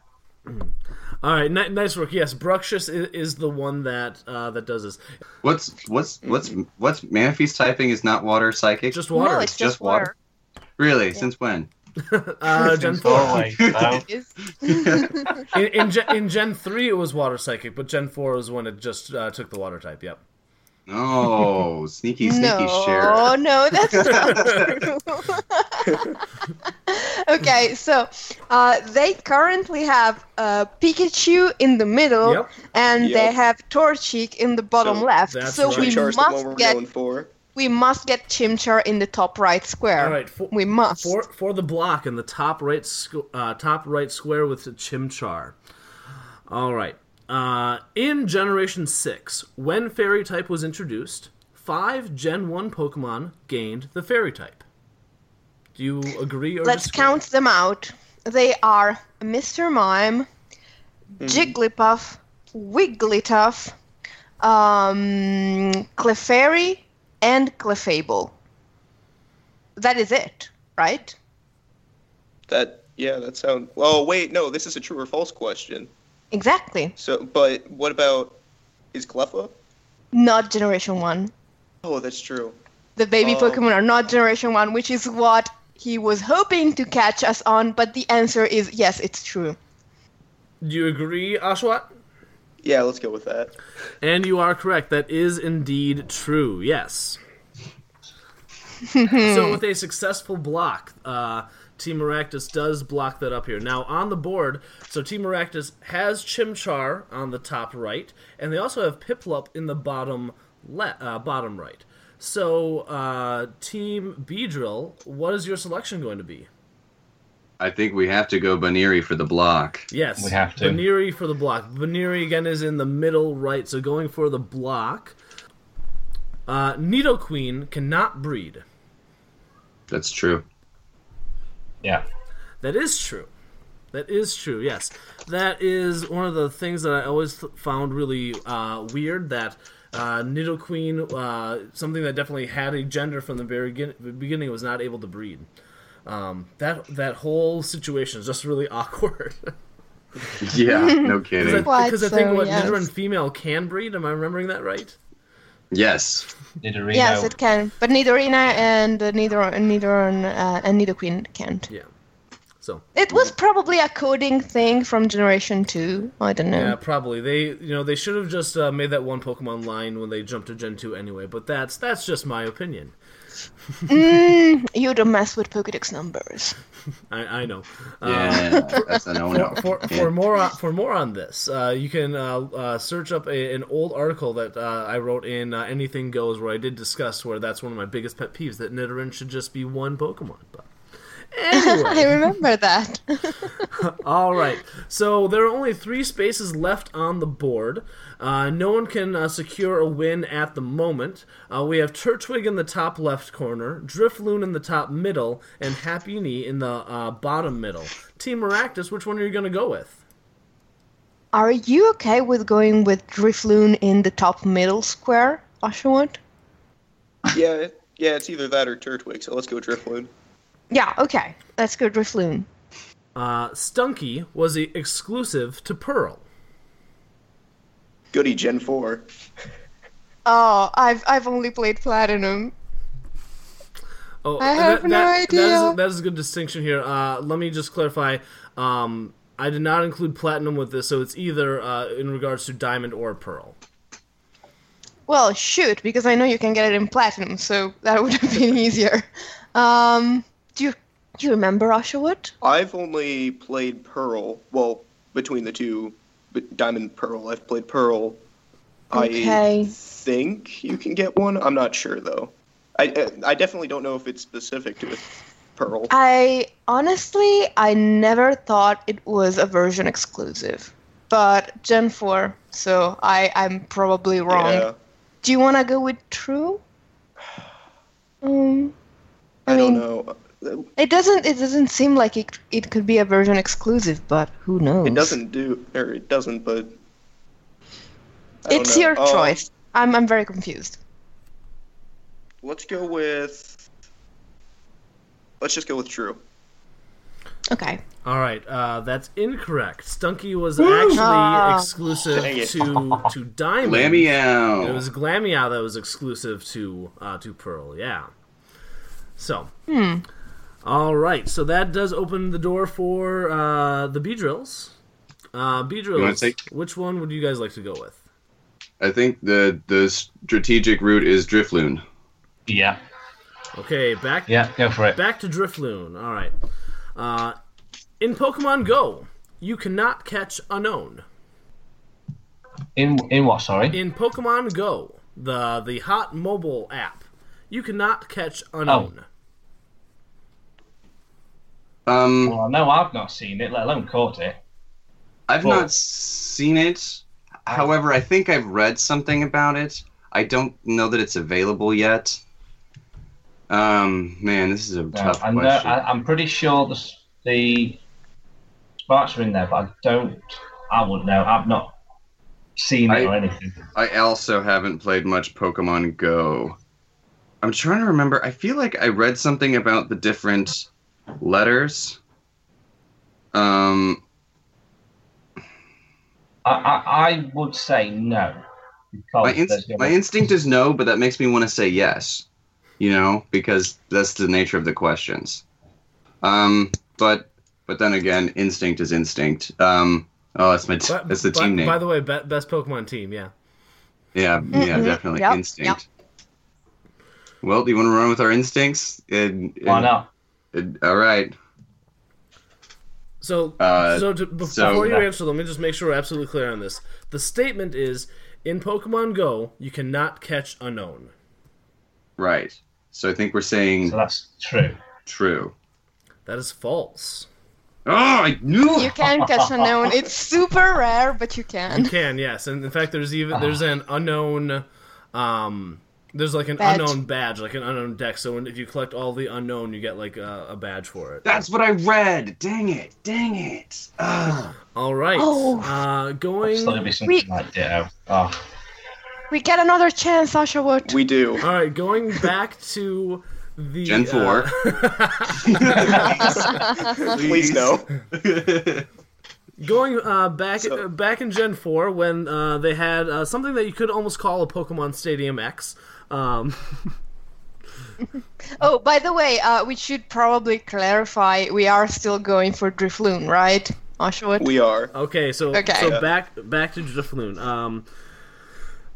All right, ni- nice work. Yes, Bruxish is, is the one that uh, that does this. What's what's what's what's Manaphy's typing is not water psychic. Just water. No, it's just water. Really? Since when? Uh, Gen four. Always, so. in, in, Gen, in Gen three, it was water psychic, but Gen four was when it just uh, took the water type. Yep. Oh, sneaky, sneaky no, share. no, that's not true. okay, so uh, they currently have uh, Pikachu in the middle, Yep. and Yep. they have Torchic in the bottom So left. So right. we Chimchar's the one must we're get going for. we must get Chimchar in the top right square. All right. For, we must. for for the block in the top right squ- uh, top right square with the Chimchar. All right. Uh, in Generation six, when Fairy type was introduced, five Gen one Pokemon gained the Fairy type. Do you agree or Let's disagree? count them out. They are Mr. Mime, Jigglypuff, Wigglytuff, um, Clefairy, and Clefable. That is it, right? That yeah, that sounds. Oh wait, no, this is a true or false question. Exactly. So, but what about is Cleffa? Not Generation 1. Oh, that's true. The baby Oh. Pokemon are not Generation 1, which is what he was hoping to catch us on, but the answer is yes, it's true. Do you agree, Oshawott? Yeah, let's go with that. And you are correct. That is indeed true. Yes. so with a successful block, uh, Team Maractus does block that up here. Now on the board, so Team Maractus has Chimchar on the top right, and they also have Piplup in the bottom le- uh, bottom right. So uh, Team Beedrill, what is your selection going to be? I think we have to go Buneary for the block. Yes, We have to. Buneary for the block. Buneary again is in the middle right, so going for the block. Uh, Nidoqueen cannot breed. That's true. Yeah. That is true. That is true. Yes, that is one of the things that I always th- found really uh, weird. That uh, Nidoqueen, uh, something that definitely had a gender from the very begin- beginning, was not able to breed. Um, that that whole situation is just really awkward. Yeah, no kidding. Quite Because I think so, what yes. Nidoran female can breed. Am I remembering that right? Yes. Nidorino. Yes, it can, but Nidorina and uh, Nidor, Nidoran uh, and Nidoqueen can't. Yeah. So It was probably a coding thing from Generation 2. I don't know. Yeah, probably. They, you know, they should have just uh, made that one Pokemon line when they jumped to Gen two anyway. But that's that's just my opinion. Mm, you don't mess with Pokedex numbers. I, I know. Yeah, Uh, that's a no-no. For, for, for more on, for more on this, uh, you can uh, uh, search up a, an old article that uh, I wrote in uh, Anything Goes, where I did discuss where that's one of my biggest pet peeves that Nidoran should just be one Pokemon. But I remember that. all right. So there are only three spaces left on the board. Uh, no one can uh, secure a win at the moment. Uh, we have Turtwig in the top left corner, Drifloon in the top middle, and Happiny in the uh, bottom middle. Team Maractus, which one are you going to go with? Are you okay with going with Drifloon in the top middle square, Oshawott? Yeah, yeah, it's either that or Turtwig. So let's go Drifloon. Yeah, okay. Let's go Drifloon. Uh, Stunky was a exclusive to Pearl. Goody Gen Four. Oh, I've I've only played Platinum. Oh, I have no That is, idea. that is a good distinction here. Uh, let me just clarify. Um, I did not include platinum with this, so it's either uh, in regards to diamond or pearl. Well, shoot, because I know you can get it in Platinum, so that would have been easier. Um, do you do you remember Oshawott? I've only played Pearl. Well, between the two, Diamond Pearl, I've played Pearl. Okay. I think you can get one. I'm not sure though. I I definitely don't know if it's specific to Pearl. I honestly, I never thought it was a version exclusive, but Gen 4, so I I'm probably wrong. Yeah. Do you want to go with True? Um, I, I mean, don't know. It doesn't it doesn't seem like it it could be a version exclusive, but who knows? It doesn't do, or it doesn't, but I It's know. your Um, choice. I'm I'm very confused. Let's go with. Let's just go with True. Okay. All right, uh, that's incorrect. Stunky was Woo! actually Ah. exclusive to to diamond. Glameow. It was Glameow that was exclusive to uh, to pearl. Yeah. So. Hmm. All right, so that does open the door for uh, the Beedrills. Uh, Beedrills. take- Which one would you guys like to go with? I think the the strategic route is Drifloon. Yeah. Okay, back. Yeah, go for it. Back to Drifloon. All right. Uh, in Pokemon Go, you cannot catch Unown. In in what? Sorry. In Pokemon Go, the the hot mobile app, you cannot catch Unown. Um, Well, no, I've not seen it, let alone caught it. I've Well- not seen it. However, I think I've read something about it. I don't know that it's available yet. Um, man, this is a No, tough I know, question. I, I'm pretty sure the the sparks are in there, but I don't. I wouldn't know. I've not seen it or anything. I also haven't played much Pokemon Go. I'm trying to remember. I feel like I read something about the different letters. Um, I, I, I would say no. Because my, ins- my instinct is no, but that makes me want to say yes. You know, because that's the nature of the questions. Um, but but then again, instinct is instinct. Um, oh, that's my t- By- that's the by, team name. By the way, be- best Pokemon team, yeah. Yeah, yeah, Mhm. definitely Yep, instinct. Well, do you want to run with our instincts? And, Why not? And- all right. So, Uh, so, to, be- so- before you answer, let me just make sure we're absolutely clear on this. The statement is in Pokemon Go, you cannot catch Unown. Right. So I think we're saying. So that's true. True. That is false. Oh, I knew. You can catch Unown. It's super rare, but you can. You can, yes, and in fact, there's even there's an Unown, um, there's like an Badge. Unown badge, like an Unown deck. So when, if you collect all the Unown, you get like a, a badge for it. That's what I read. Dang it. Dang it. All right. Oh. Uh, going. Still gonna be something We- like Oh. We get another chance, Oshawott. We do. All right, going back to the Gen uh, 4. Please no. Going uh, back uh, back in Gen Four when uh, they had uh, something that you could almost call a Pokemon Stadium X. Um, Oh, by the way, uh, we should probably clarify we are still going for Drifloon, right? Asha We are. Okay, so Okay. so Yeah. back back to Drifloon. Um,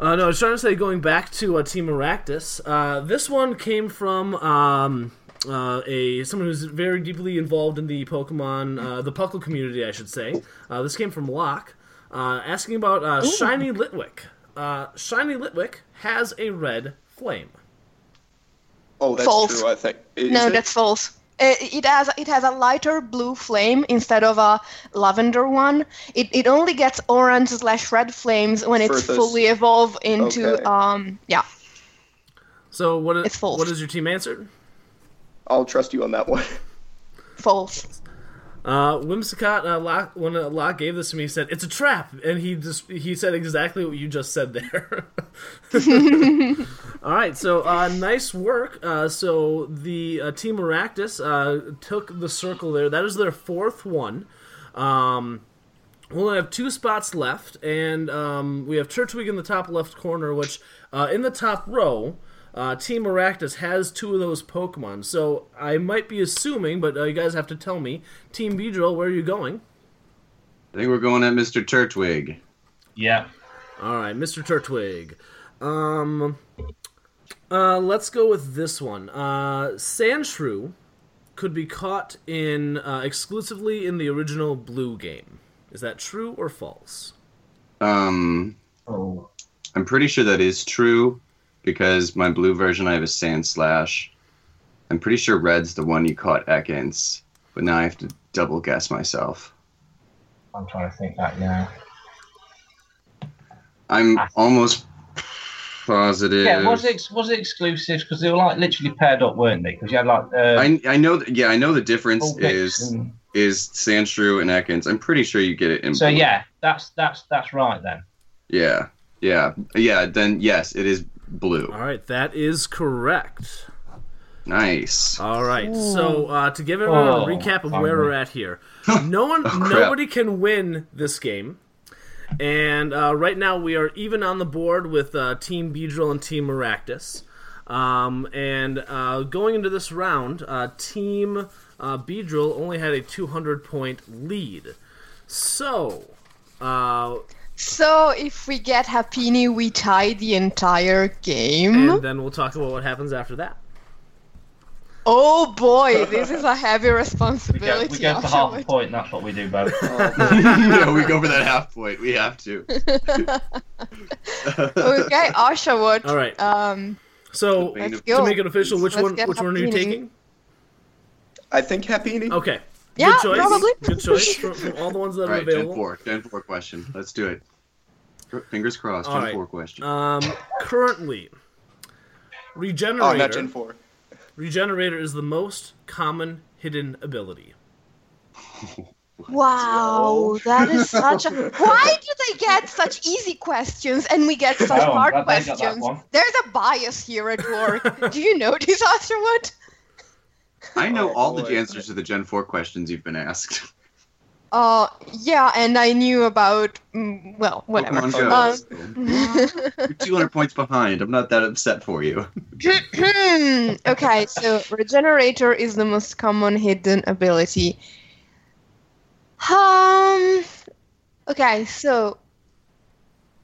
uh, no, I was trying to say going back to uh, Team Maractus. Uh, this one came from um, uh, a someone who's very deeply involved in the Pokemon, uh, the Puckle community, I should say. Uh, this came from Locke, uh, asking about uh, Shiny Litwick. Uh, Shiny Litwick has a red flame. Oh, that's False. true. I think. Is no, it? that's false. It, it has it has a lighter blue flame instead of a lavender one. It, it only gets orange slash red flames when it's Furthest. fully evolved into Okay. um yeah. So what is It's false. what is your team answer? I'll trust you on that one. False. Uh, Whimsicott, uh, Locke, when uh, Locke gave this to me, he said it's a trap, and he just he said exactly what you just said there. All right, so uh, nice work. Uh, so the uh, team Maractus uh, took the circle there. That is their fourth one. Um, we only have two spots left, and um, we have Turtwig in the top left corner, which uh, in the top row. Uh, Team Maractus has two of those Pokemon, so I might be assuming, but uh, you guys have to tell me. Team Beedrill, where are you going? I think we're going at Mr. Turtwig. Yeah. All right, Mr. Turtwig. Um, uh, let's go with this one. Uh, Sandshrew could be caught in uh, exclusively in the original Blue game. Is that true or false? Um, Oh. I'm pretty sure that is true because my blue version I have a Sandslash. I'm pretty sure red's the one you caught Ekans, but now I have to double guess myself. I'm trying to think that now. I'm almost positive. Yeah, was it was it exclusives? Because they were like literally paired up, weren't they? Because you had like uh, I I know that yeah I know the difference Vulpix is and- is Sandshrew and Ekans. I'm pretty sure you get it in. so blue. yeah, that's that's that's right then. yeah, yeah, yeah. Then yes, it is blue. All right, that is correct. Nice. All right, so uh, to give everyone Oh, a recap of where we're at here, no one, Oh, nobody can win this game, and uh, right now we are even on the board with uh, Team Beedrill and Team Maractus. Um, and uh, going into this round, uh, Team uh, Beedrill only had a 200 point lead. So, uh, So if we get Happiny, we tie the entire game. and then we'll talk about what happens after that. Oh boy, this is a heavy We go, responsibility. we go for half a Wood. point. That's what we do both. yeah, we go for that half point. We have to. okay, Oshawott. All right. Um, So Let's to go. make it official, which Let's one? get Which one are you taking? I think Happiny. Okay. Yeah, Good choice. probably. Good choice from, from all the ones that All are right, Gen available. four. Gen four question. Let's do it. Fingers crossed. All Gen right. four question. Um, currently, Regenerator. Oh, not Gen four. Regenerator is the most common hidden ability. Wow, that is such a. Why do they get such easy questions and we get such hard glad they got that questions? There's a bias here at work. do you notice, Oshawott? I know all the answers to the Gen 4 questions you've been asked. Uh, yeah, and I knew about. Mm, well, whatever. Pokemon Go. Um, You're 200 points behind. I'm not that upset for you. okay, so Regenerator is the most common hidden ability. Um. Okay, so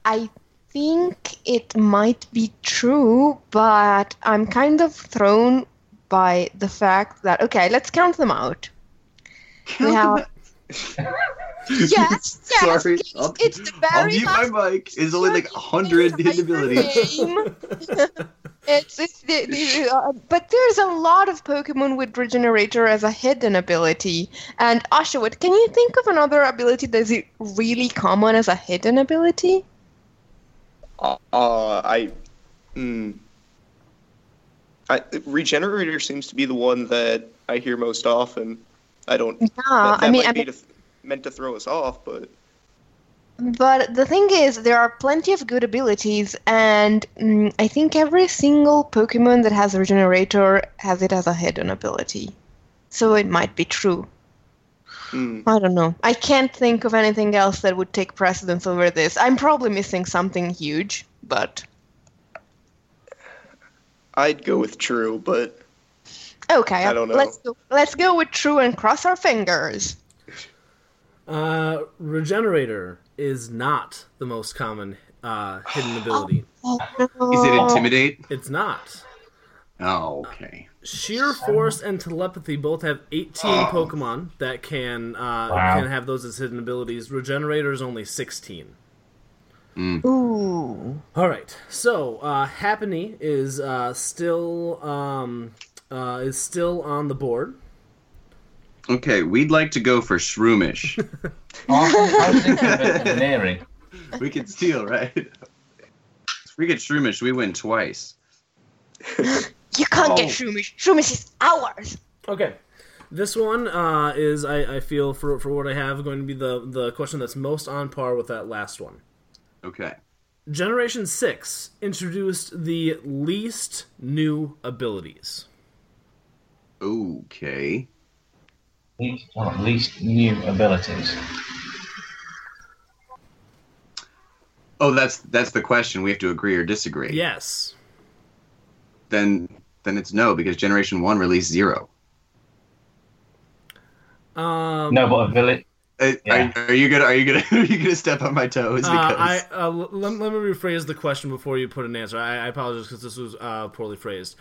I think it might be true, but I'm kind of thrown by the fact that okay, let's count them out. we have. yes, yes. Sorry. It's, I'll, it's the I'll very mute my mic. It's only like 100 hidden abilities. it's, it's the, the, uh, but there's a lot of Pokemon with Regenerator as a hidden ability. And Oshawott, can you think of another ability that is really common as a hidden ability? Uh, I, mm, I Regenerator seems to be the one that I hear most often. I don't. Yeah, that, I mean, might I mean- to meant to throw us off, but But the thing is, there are plenty of good abilities, and mm, I think every single Pokemon that has a Regenerator has it as a hidden ability. So it might be true. mm, I don't know. I can't think of anything else that would take precedence over this. I'm probably missing something huge, but I'd go with true. But okay. I don't know. Let's go. Let's go with true and cross our fingers. Uh, Regenerator is not the most common uh, hidden ability. Oh, Is it Intimidate? It's not. Oh, okay. Sheer Force and Telepathy both have 18 Pokemon that can uh, Wow. can have those as hidden abilities. Regenerator is only 16. Ooh. All right, so uh, Happiny is uh, still um, uh, is still on the board. Okay, we'd like to go for Shroomish. I was thinking of engineering. we could steal, right? If we get Shroomish, we win twice. You can't get Oh. Shroomish. Shroomish is ours. Okay. This one uh, is, I, I feel, for, for what I have, going to be the, the question that's most on par with that last one. Okay. Generation 6 introduced the least new abilities. Okay. Least, well, least new abilities. Oh, that's that's the question. We have to agree or disagree. Yes. Then then it's no because Generation One released zero. Um, No, but ability. Uh, Yeah. are, are you gonna are you gonna are you gonna step on my toes? Uh, I uh, l- let, let me rephrase the question before you put an answer. I, I apologize because this was uh, poorly phrased.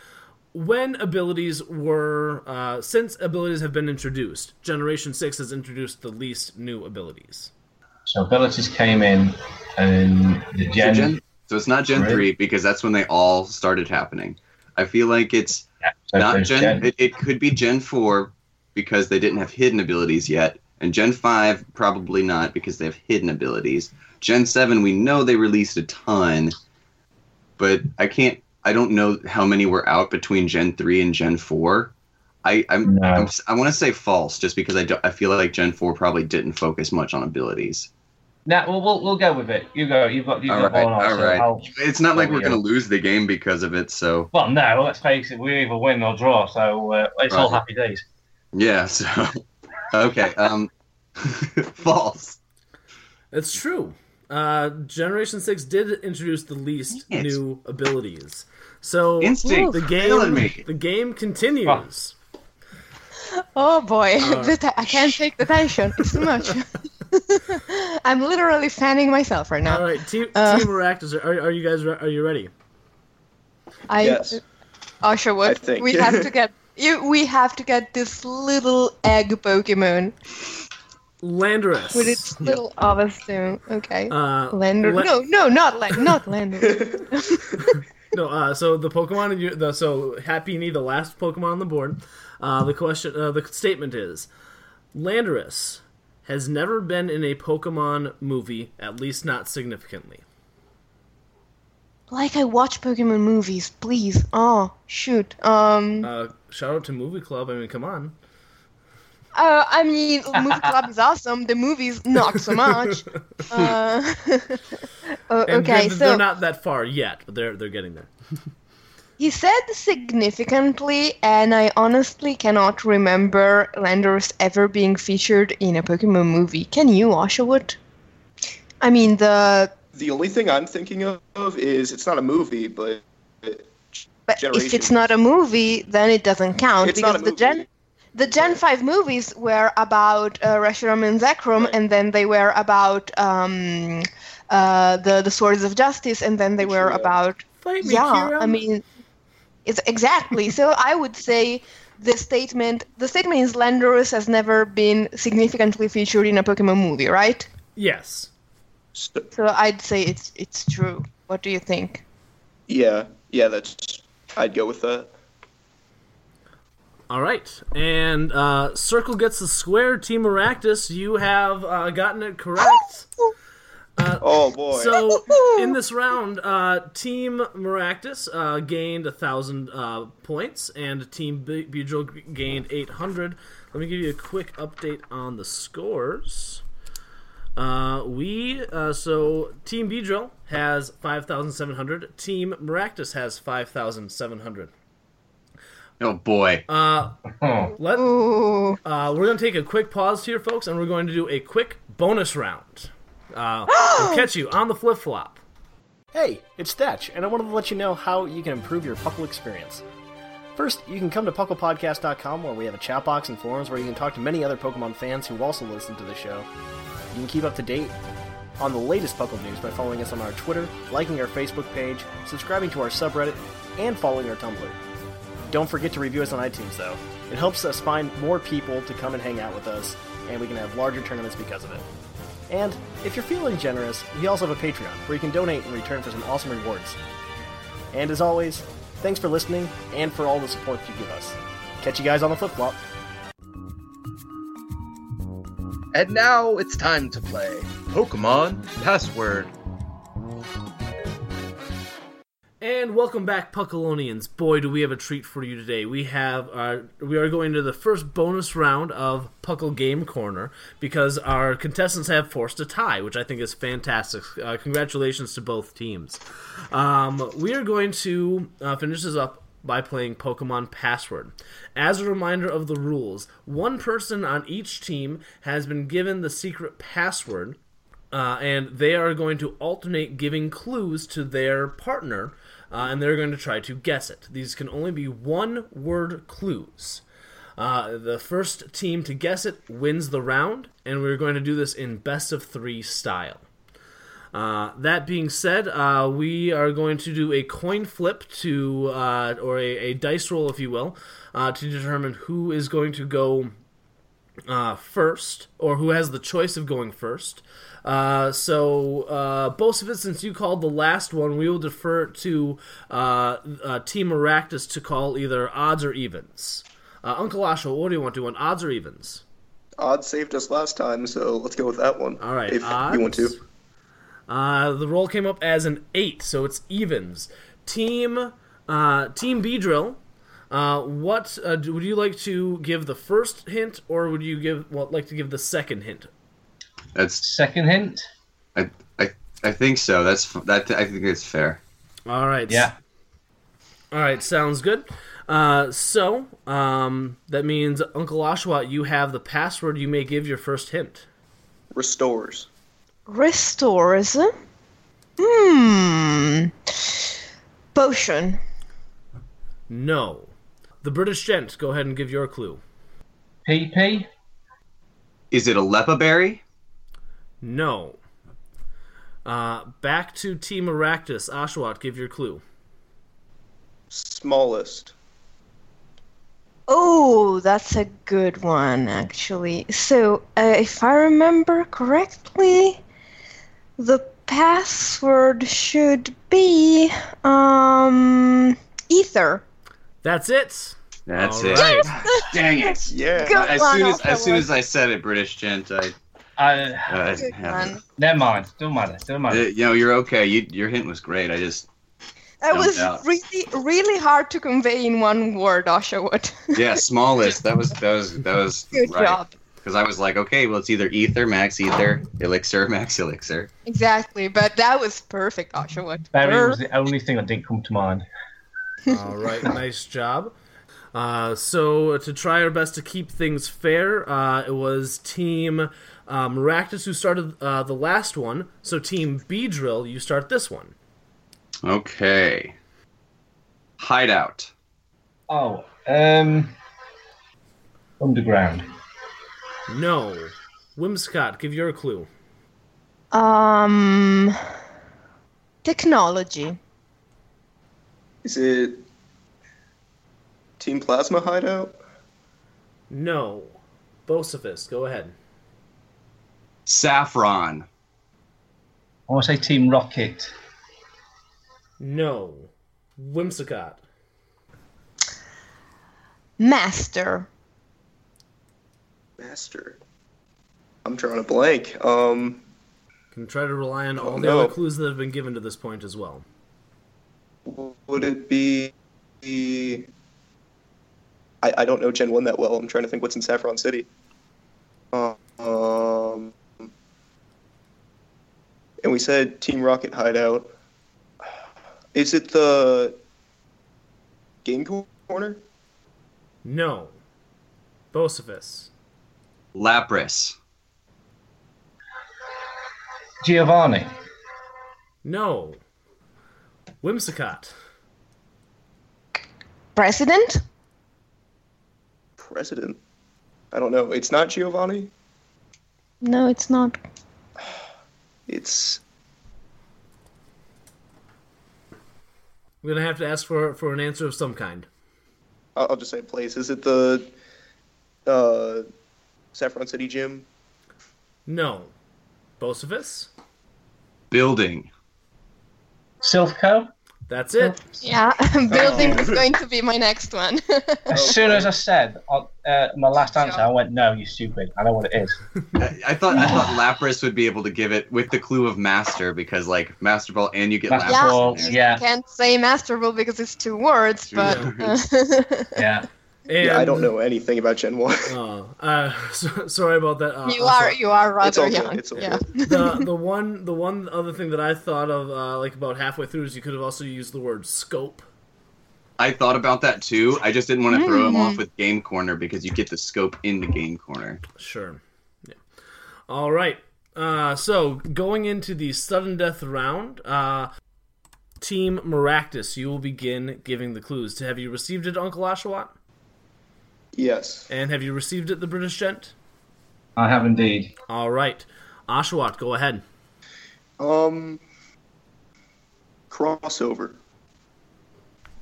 When abilities were, uh, since abilities have been introduced, Generation Six has introduced the least new abilities. So abilities came in, and the so, gen. Gen, so it's not Gen three because that's when they all started happening. I feel like it's so not there's Gen. It, it could be Gen four because they didn't have hidden abilities yet, and Gen five probably not because they have hidden abilities. Gen seven, we know they released a ton, but I can't. I don't know how many were out between Gen three and Gen four. I I'm, No. I'm I want to say false just because I, do, I feel like Gen four probably didn't focus much on abilities. Nah, we'll, we'll we'll go with it. You go. You've got. You've All got right, one all answer. right. I'll- It's not like we're gonna lose the game because of it. So Well, no. Let's face it. We either win or draw. So uh, it's all happy days. yeah. So okay. Um, false. It's true. Uh, Generation Six did introduce the least Dang it. new abilities. So Instinct the game me. the game continues. Oh boy, Uh, The te- I can't take the tension. It's too much. I'm literally fanning myself right now. All right, Team Uh, Team Maractus, are, are you guys re- are you ready? I, Yes. Oshawott, I we have to get you. We have to get this little egg Pokemon Landorus. with its little Oval Stone. Okay, Uh, Lander. La- no, no, not Land. Not Lander. No, uh, so the Pokemon, in your, the, so Happiny, the last Pokemon on the board. Uh, the question, uh, the statement is, Landorus has never been in a Pokemon movie, at least not significantly. Like I watch Pokemon movies, please. Oh shoot. Um. Uh, shout out to Movie Club. I mean, come on. Uh, I mean, movie club is awesome. The movies, not so much. Uh, oh, okay, they're, so they're not that far yet, but they're they're getting there. he said significantly, and I honestly cannot remember Landorus ever being featured in a Pokemon movie. Can you, Oshawott? I mean, the The only thing I'm thinking of is it's not a movie, but but if it's not a movie, then it doesn't count It's because not a the Gen the Gen Five movies were about uh, Reshiram and Zekrom, and then they were about um, uh, the the Swords of Justice, and then they were about Fight me, yeah. Kira. I mean, it's exactly. so I would say the statement the statement is Landorus has never been significantly featured in a Pokemon movie, right? Yes. So I'd say it's it's true. What do you think? Yeah, yeah, that's. I'd go with that. All right, and uh, Circle gets the square. Team Maractus, you have uh, gotten it correct. Uh, oh boy! So in this round, uh, Team Maractus uh, gained a thousand uh, points, and Team B- gained eight hundred. Let me give you a quick update on the scores. Uh, we uh, so Team Beedrill has five thousand seven hundred. Team Maractus has five thousand seven hundred. Oh boy. Uh, let, uh, we're going to take a quick pause here, folks, and we're going to do a quick bonus round. Uh, we'll catch you on the flip flop. Hey, it's Thatch, and I wanted to let you know how you can improve your Puckle experience. First, you can come to PucklePodcast.com where we have a chat box and forums where you can talk to many other Pokemon fans who also listen to the show. You can keep up to date on the latest Puckle news by following us on our Twitter, liking our Facebook page, subscribing to our subreddit, and following our Tumblr. Don't forget to review us on iTunes, though. It helps us find more people to come and hang out with us, and we can have larger tournaments because of it. And if you're feeling generous, we also have a Patreon where you can donate in return for some awesome rewards. And as always, thanks for listening and for all the support you give us. Catch you guys on the flip flop. And now it's time to play Pokemon Password. And welcome back, Puckalonians. Boy, do we have a treat for you today. We have uh, we are going to the first bonus round of Puckle Game Corner because our contestants have forced a tie, which I think is fantastic. Uh, congratulations to both teams. Um, we are going to uh, finish this up by playing Pokemon Password. As a reminder of the rules, one person on each team has been given the secret password uh, and they are going to alternate giving clues to their partner, uh, and they're going to try to guess it. These can only be one word clues. Uh, the first team to guess it wins the round, and we're going to do this in best of three style. Uh, that being said, uh, we are going to do a coin flip to, uh, or a, a dice roll, if you will, uh, to determine who is going to go uh, first, or who has the choice of going first. Uh, so, uh, Bocephus, since you called the last one, we will defer to uh, uh, Team Maractus to call either odds or evens. Uh, Uncle Asho, what do you want to do? On odds or evens? Odds saved us last time, so let's go with that one. All right, if odds. you want to. Uh, the roll came up as an eight, so it's evens. Team uh, Team Beedrill, uh, what uh, do- would you like to give the first hint, or would you give well, like to give the second hint? That's second hint. I I, I think so. That's that. I think it's fair. All right. Yeah. All right, sounds good. Uh, so um, that means Uncle Oshawott, you have the password. You may give your first hint. Restores. Restores. Hmm. Potion. No. The British gent, go ahead and give your clue. PP. Is it a Leppa berry? No. Uh, back to Team Maractus. Oshawott, give your clue. Smallest. Oh, that's a good one, actually. So, uh, if I remember correctly, the password should be um ether. That's it. That's All it. right. Dang it! Yeah. Good as soon as as soon as I said it, British gent, I. I, Uh, Good never mind. Don't matter. Don't Uh, you know, you're okay. You, your hint was great. I just That was doubt. really, really hard to convey in one word, Oshawott. Yeah, smallest. That was that was that was Good right. job. Because I was like, okay, well, it's either ether, max ether, elixir, max elixir. Exactly, but that was perfect, Oshawott. Berry was the only thing that didn't come to mind. All right, nice job. Uh, so to try our best to keep things fair, uh, it was Team um, Maractus who started uh, the last one. So Team Beedrill, you start this one. Okay. Hideout. Oh, um, underground. No. Whimsicott, give your clue. Um, technology. Is it Team Plasma Hideout? No. Bocephus, go ahead. Saffron. I want to say Team Rocket. No. Whimsicott. Master. Master. I'm drawing a blank. Um, Can try to rely on all the no. other clues that have been given to this point as well. would it be? I, I don't know Gen 1 that well. I'm trying to think what's in Saffron City. Um, and we said Team Rocket Hideout. Is it the Game Corner? No. Bocephus. Lapras. Giovanni. No. Whimsicott. President? President? I don't know. It's not Giovanni. No, it's not. It's I'm gonna have to ask for for an answer of some kind. I'll, I'll just say place. Is it the uh, Saffron City Gym? No. Bocephus? Building. Silph Co. That's it. Yeah, building was going to be my next one. As soon as I said uh, uh, my last answer, I went, "No, you stupid! I know what it is." I, I thought I thought Lapras would be able to give it with the clue of master because like Master Ball and you get Master Lapras. Ball, in yeah. Can't say masterful because it's two words, but Yeah. Yeah, I don't know anything about Gen One. Oh, uh, so, sorry about that. Uh, you are you are rather It's all good, young. it's all yeah. the the one the one other thing that I thought of uh, like about halfway through is you could have also used the word scope. I thought about that too. I just didn't want to throw him Mm. off with Game Corner because you get the scope in the Game Corner. Sure. Yeah. All right. Uh, so going into the sudden death round, uh, Team Maractus, you will begin giving the clues. Have you received it, Uncle Oshawott? Yes. And have you received it, the British gent? I have indeed. All right. Oshawott, go ahead. Um, crossover.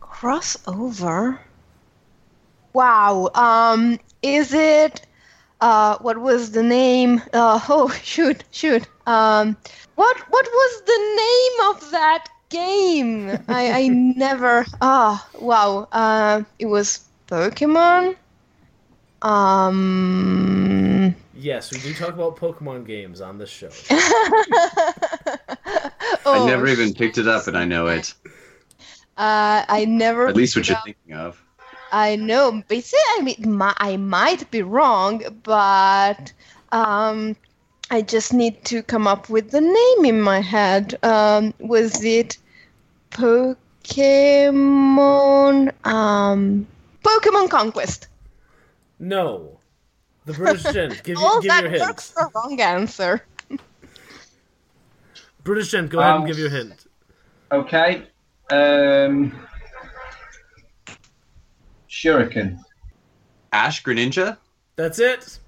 Crossover. Wow. Um, is it? Uh, what was the name? Uh, oh, shoot, shoot. Um, what what was the name of that game? I I never. Ah, wow. Uh, it was Pokemon. Um. Yes, we do talk about Pokemon games on this show. Oh, I never even picked it up, and I know it. Uh, I never. At least what you're up- thinking of. I know. Basically, I mean, mi- I might be wrong, but um, I just need to come up with the name in my head. Um, was it Pokemon? Um, Pokemon Conquest. No. The British gent, give, you, oh, give that your hint. works for wrong answer. British gent, go ahead and Um, give your hint. Okay. Um, Shuriken. Ash Greninja? That's it.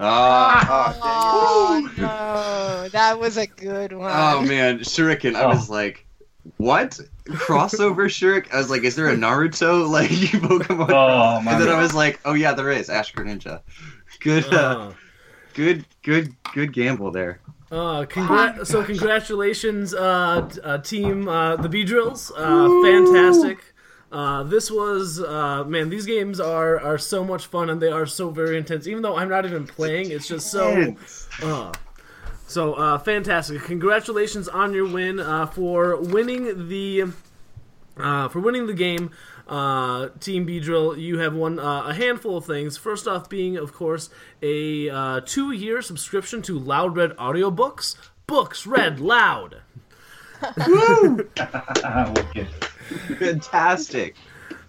Ah. Oh no, that was a good one. Oh man, Shuriken. I was like, what? Crossover Shuriken? I was like, is there a Naruto like you Pokemon? Oh, my And then I was like, oh yeah, there is Ash Greninja. Good, uh, good, good, good gamble there. Uh, congrat- so congratulations, uh, t- uh, team, uh, the Beedrills. Uh, fantastic. Uh, this was uh, man. These games are are so much fun and they are so very intense. Even though I'm not even playing, it's just so. Uh, so uh, fantastic! Congratulations on your win uh, for winning the Uh, for winning the game, uh, Team Beedrill, you have won uh, a handful of things. First off, being, of course, a uh, two year subscription to Loud Red Audiobooks. Books read loud. Fantastic.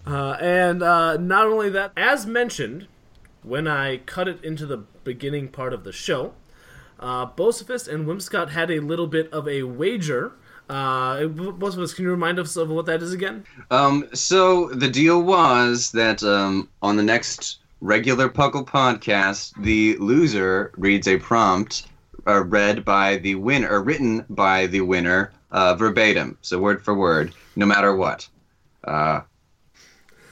Uh, and uh, not only that, as mentioned, when I cut it into the beginning part of the show, uh, Bocephus and Whimsicott had a little bit of a wager. Uh, Bocephus, can you remind us of what that is again? Um, so the deal was that um, on the next regular Puckle podcast, the loser reads a prompt uh, read by the winner, or written by the winner uh, verbatim, so word for word, no matter what. Uh,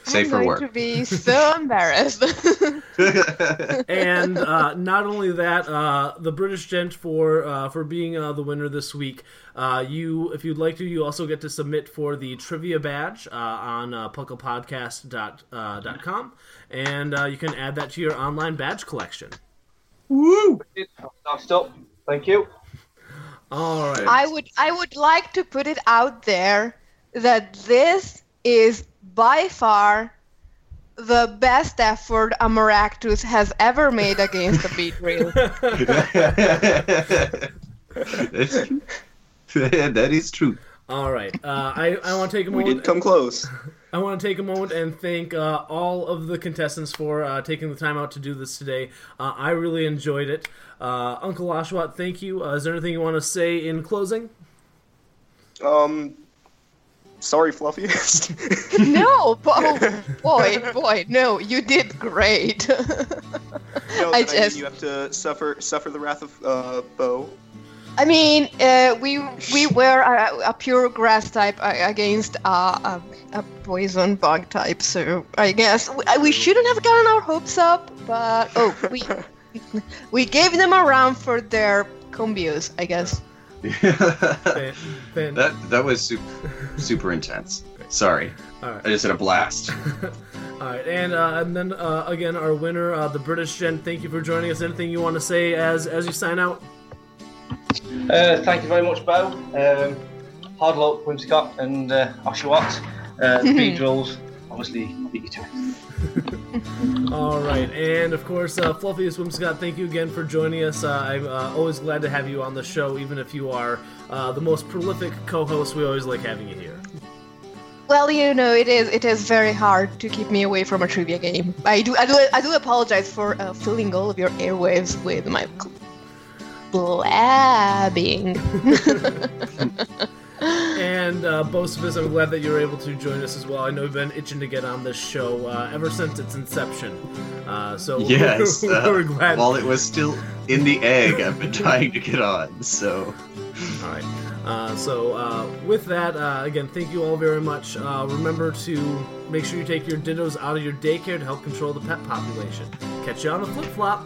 safe I'm for going work. to be so embarrassed. and uh, not only that, uh, the British gent for uh, for being uh, the winner this week. Uh, you, if you'd like to, you also get to submit for the trivia badge uh, on uh, pucklepodcast.com, and uh, you can add that to your online badge collection. Woo! Stop. Thank you. All right. I would I would like to put it out there that this is by far the best effort a Maractus has ever made against a Beedrill. That's- that is true. All right. Uh, I, I want to take a moment. We moment. did come close. I want to take a moment and thank uh, all of the contestants for uh, taking the time out to do this today. Uh, I really enjoyed it. Uh, Uncle Oshawott, thank you. Uh, is there anything you want to say in closing? Um, sorry, Fluffy. no, oh, boy, boy, no, you did great. no, I just- you have to suffer suffer the wrath of uh, Bo. I mean, uh, we we were a, a pure grass type uh, against a, a, a poison bug type, so I guess we, we shouldn't have gotten our hopes up. But oh, we we gave them a round for their combios, I guess. that that was super, super intense. Sorry, All right. I just had a blast. All right, and uh, and then uh, again, our winner, uh, the British gent. Thank you for joining us. Anything you want to say as as you sign out? Uh, thank you very much, Bo. Um, hard luck, Whimsicott and uh, Oshawott. Uh, the Beedrills, obviously, beat you to it. All right, and of course, uh, Fluffy Whimsicott, thank you again for joining us. Uh, I'm uh, always glad to have you on the show, even if you are uh, the most prolific co-host. We always like having you here. Well, you know, it is it is very hard to keep me away from a trivia game. I do I do I do apologize for uh, filling all of your airwaves with my blabbing. And uh, Bocephus, I'm glad that you're able to join us as well. I know you've been itching to get on this show uh, ever since its inception. Uh, so yes, we're, uh, glad. while it was still in the egg, I've been trying to get on. So, All right. Uh, so uh, with that, uh, again, thank you all very much. Uh, remember to make sure you take your dittos out of your daycare to help control the pet population. Catch you on the flip flop.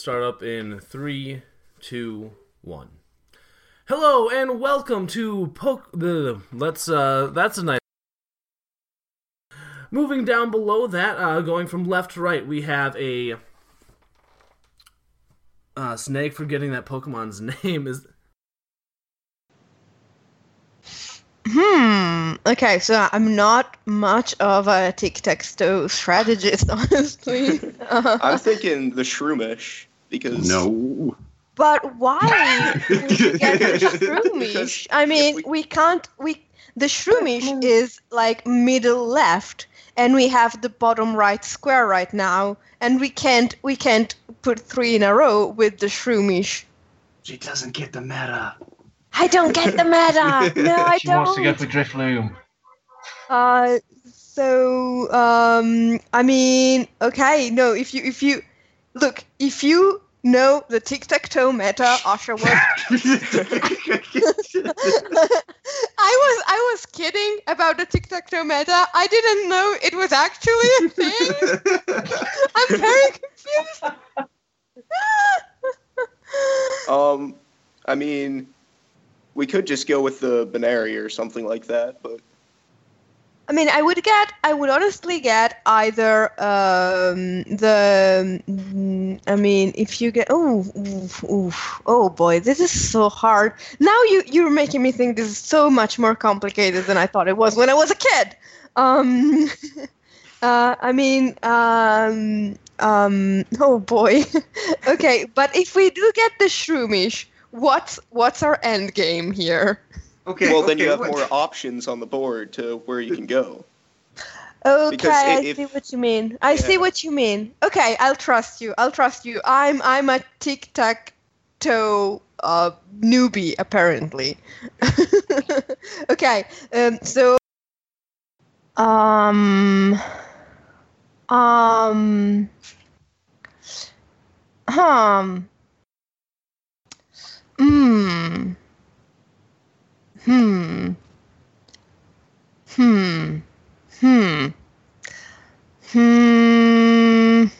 Start up in three, two, one. Hello and welcome to Poke. The let's uh, that's a nice. Moving down below that, uh, going from left to right, we have a uh, snake. Forgetting that Pokemon's name is Hmm. Okay, so I'm not much of a tic-tac-toe strategist, honestly. Uh, I'm thinking the Shroomish because no. but why would we get the Shroomish? I mean, we can't. We the Shroomish is like middle left, and we have the bottom right square right now, and we can't. We can't put three in a row with the Shroomish. She doesn't get the meta. I don't get the meta. No, I she don't. She wants to go for Drifloon. Uh, so um, I mean, okay, no. If you if you look, if you know the tic tac toe meta, Asha was. I was I was kidding about the tic tac toe meta. I didn't know it was actually a thing. I'm very confused. um, I mean, we could just go with the binary or something like that, but I mean, I would get, I would honestly get either um, the, mm, I mean, if you get, oh, oof, oof, oh boy, this is so hard. Now you you're making me think this is so much more complicated than I thought it was when I was a kid. Um, uh, I mean, um, um, oh boy. okay, but if we do get the Shroomish, what's what's our end game here? Okay. well, then you have what- more options on the board to where you can go. Okay, Because I see what you mean. I see what you mean. Okay, I'll trust you. I'll trust you. I'm I'm a tic tac toe uh, newbie apparently. okay, um, so um um um hmm hmm hmm Hmm. Hmm.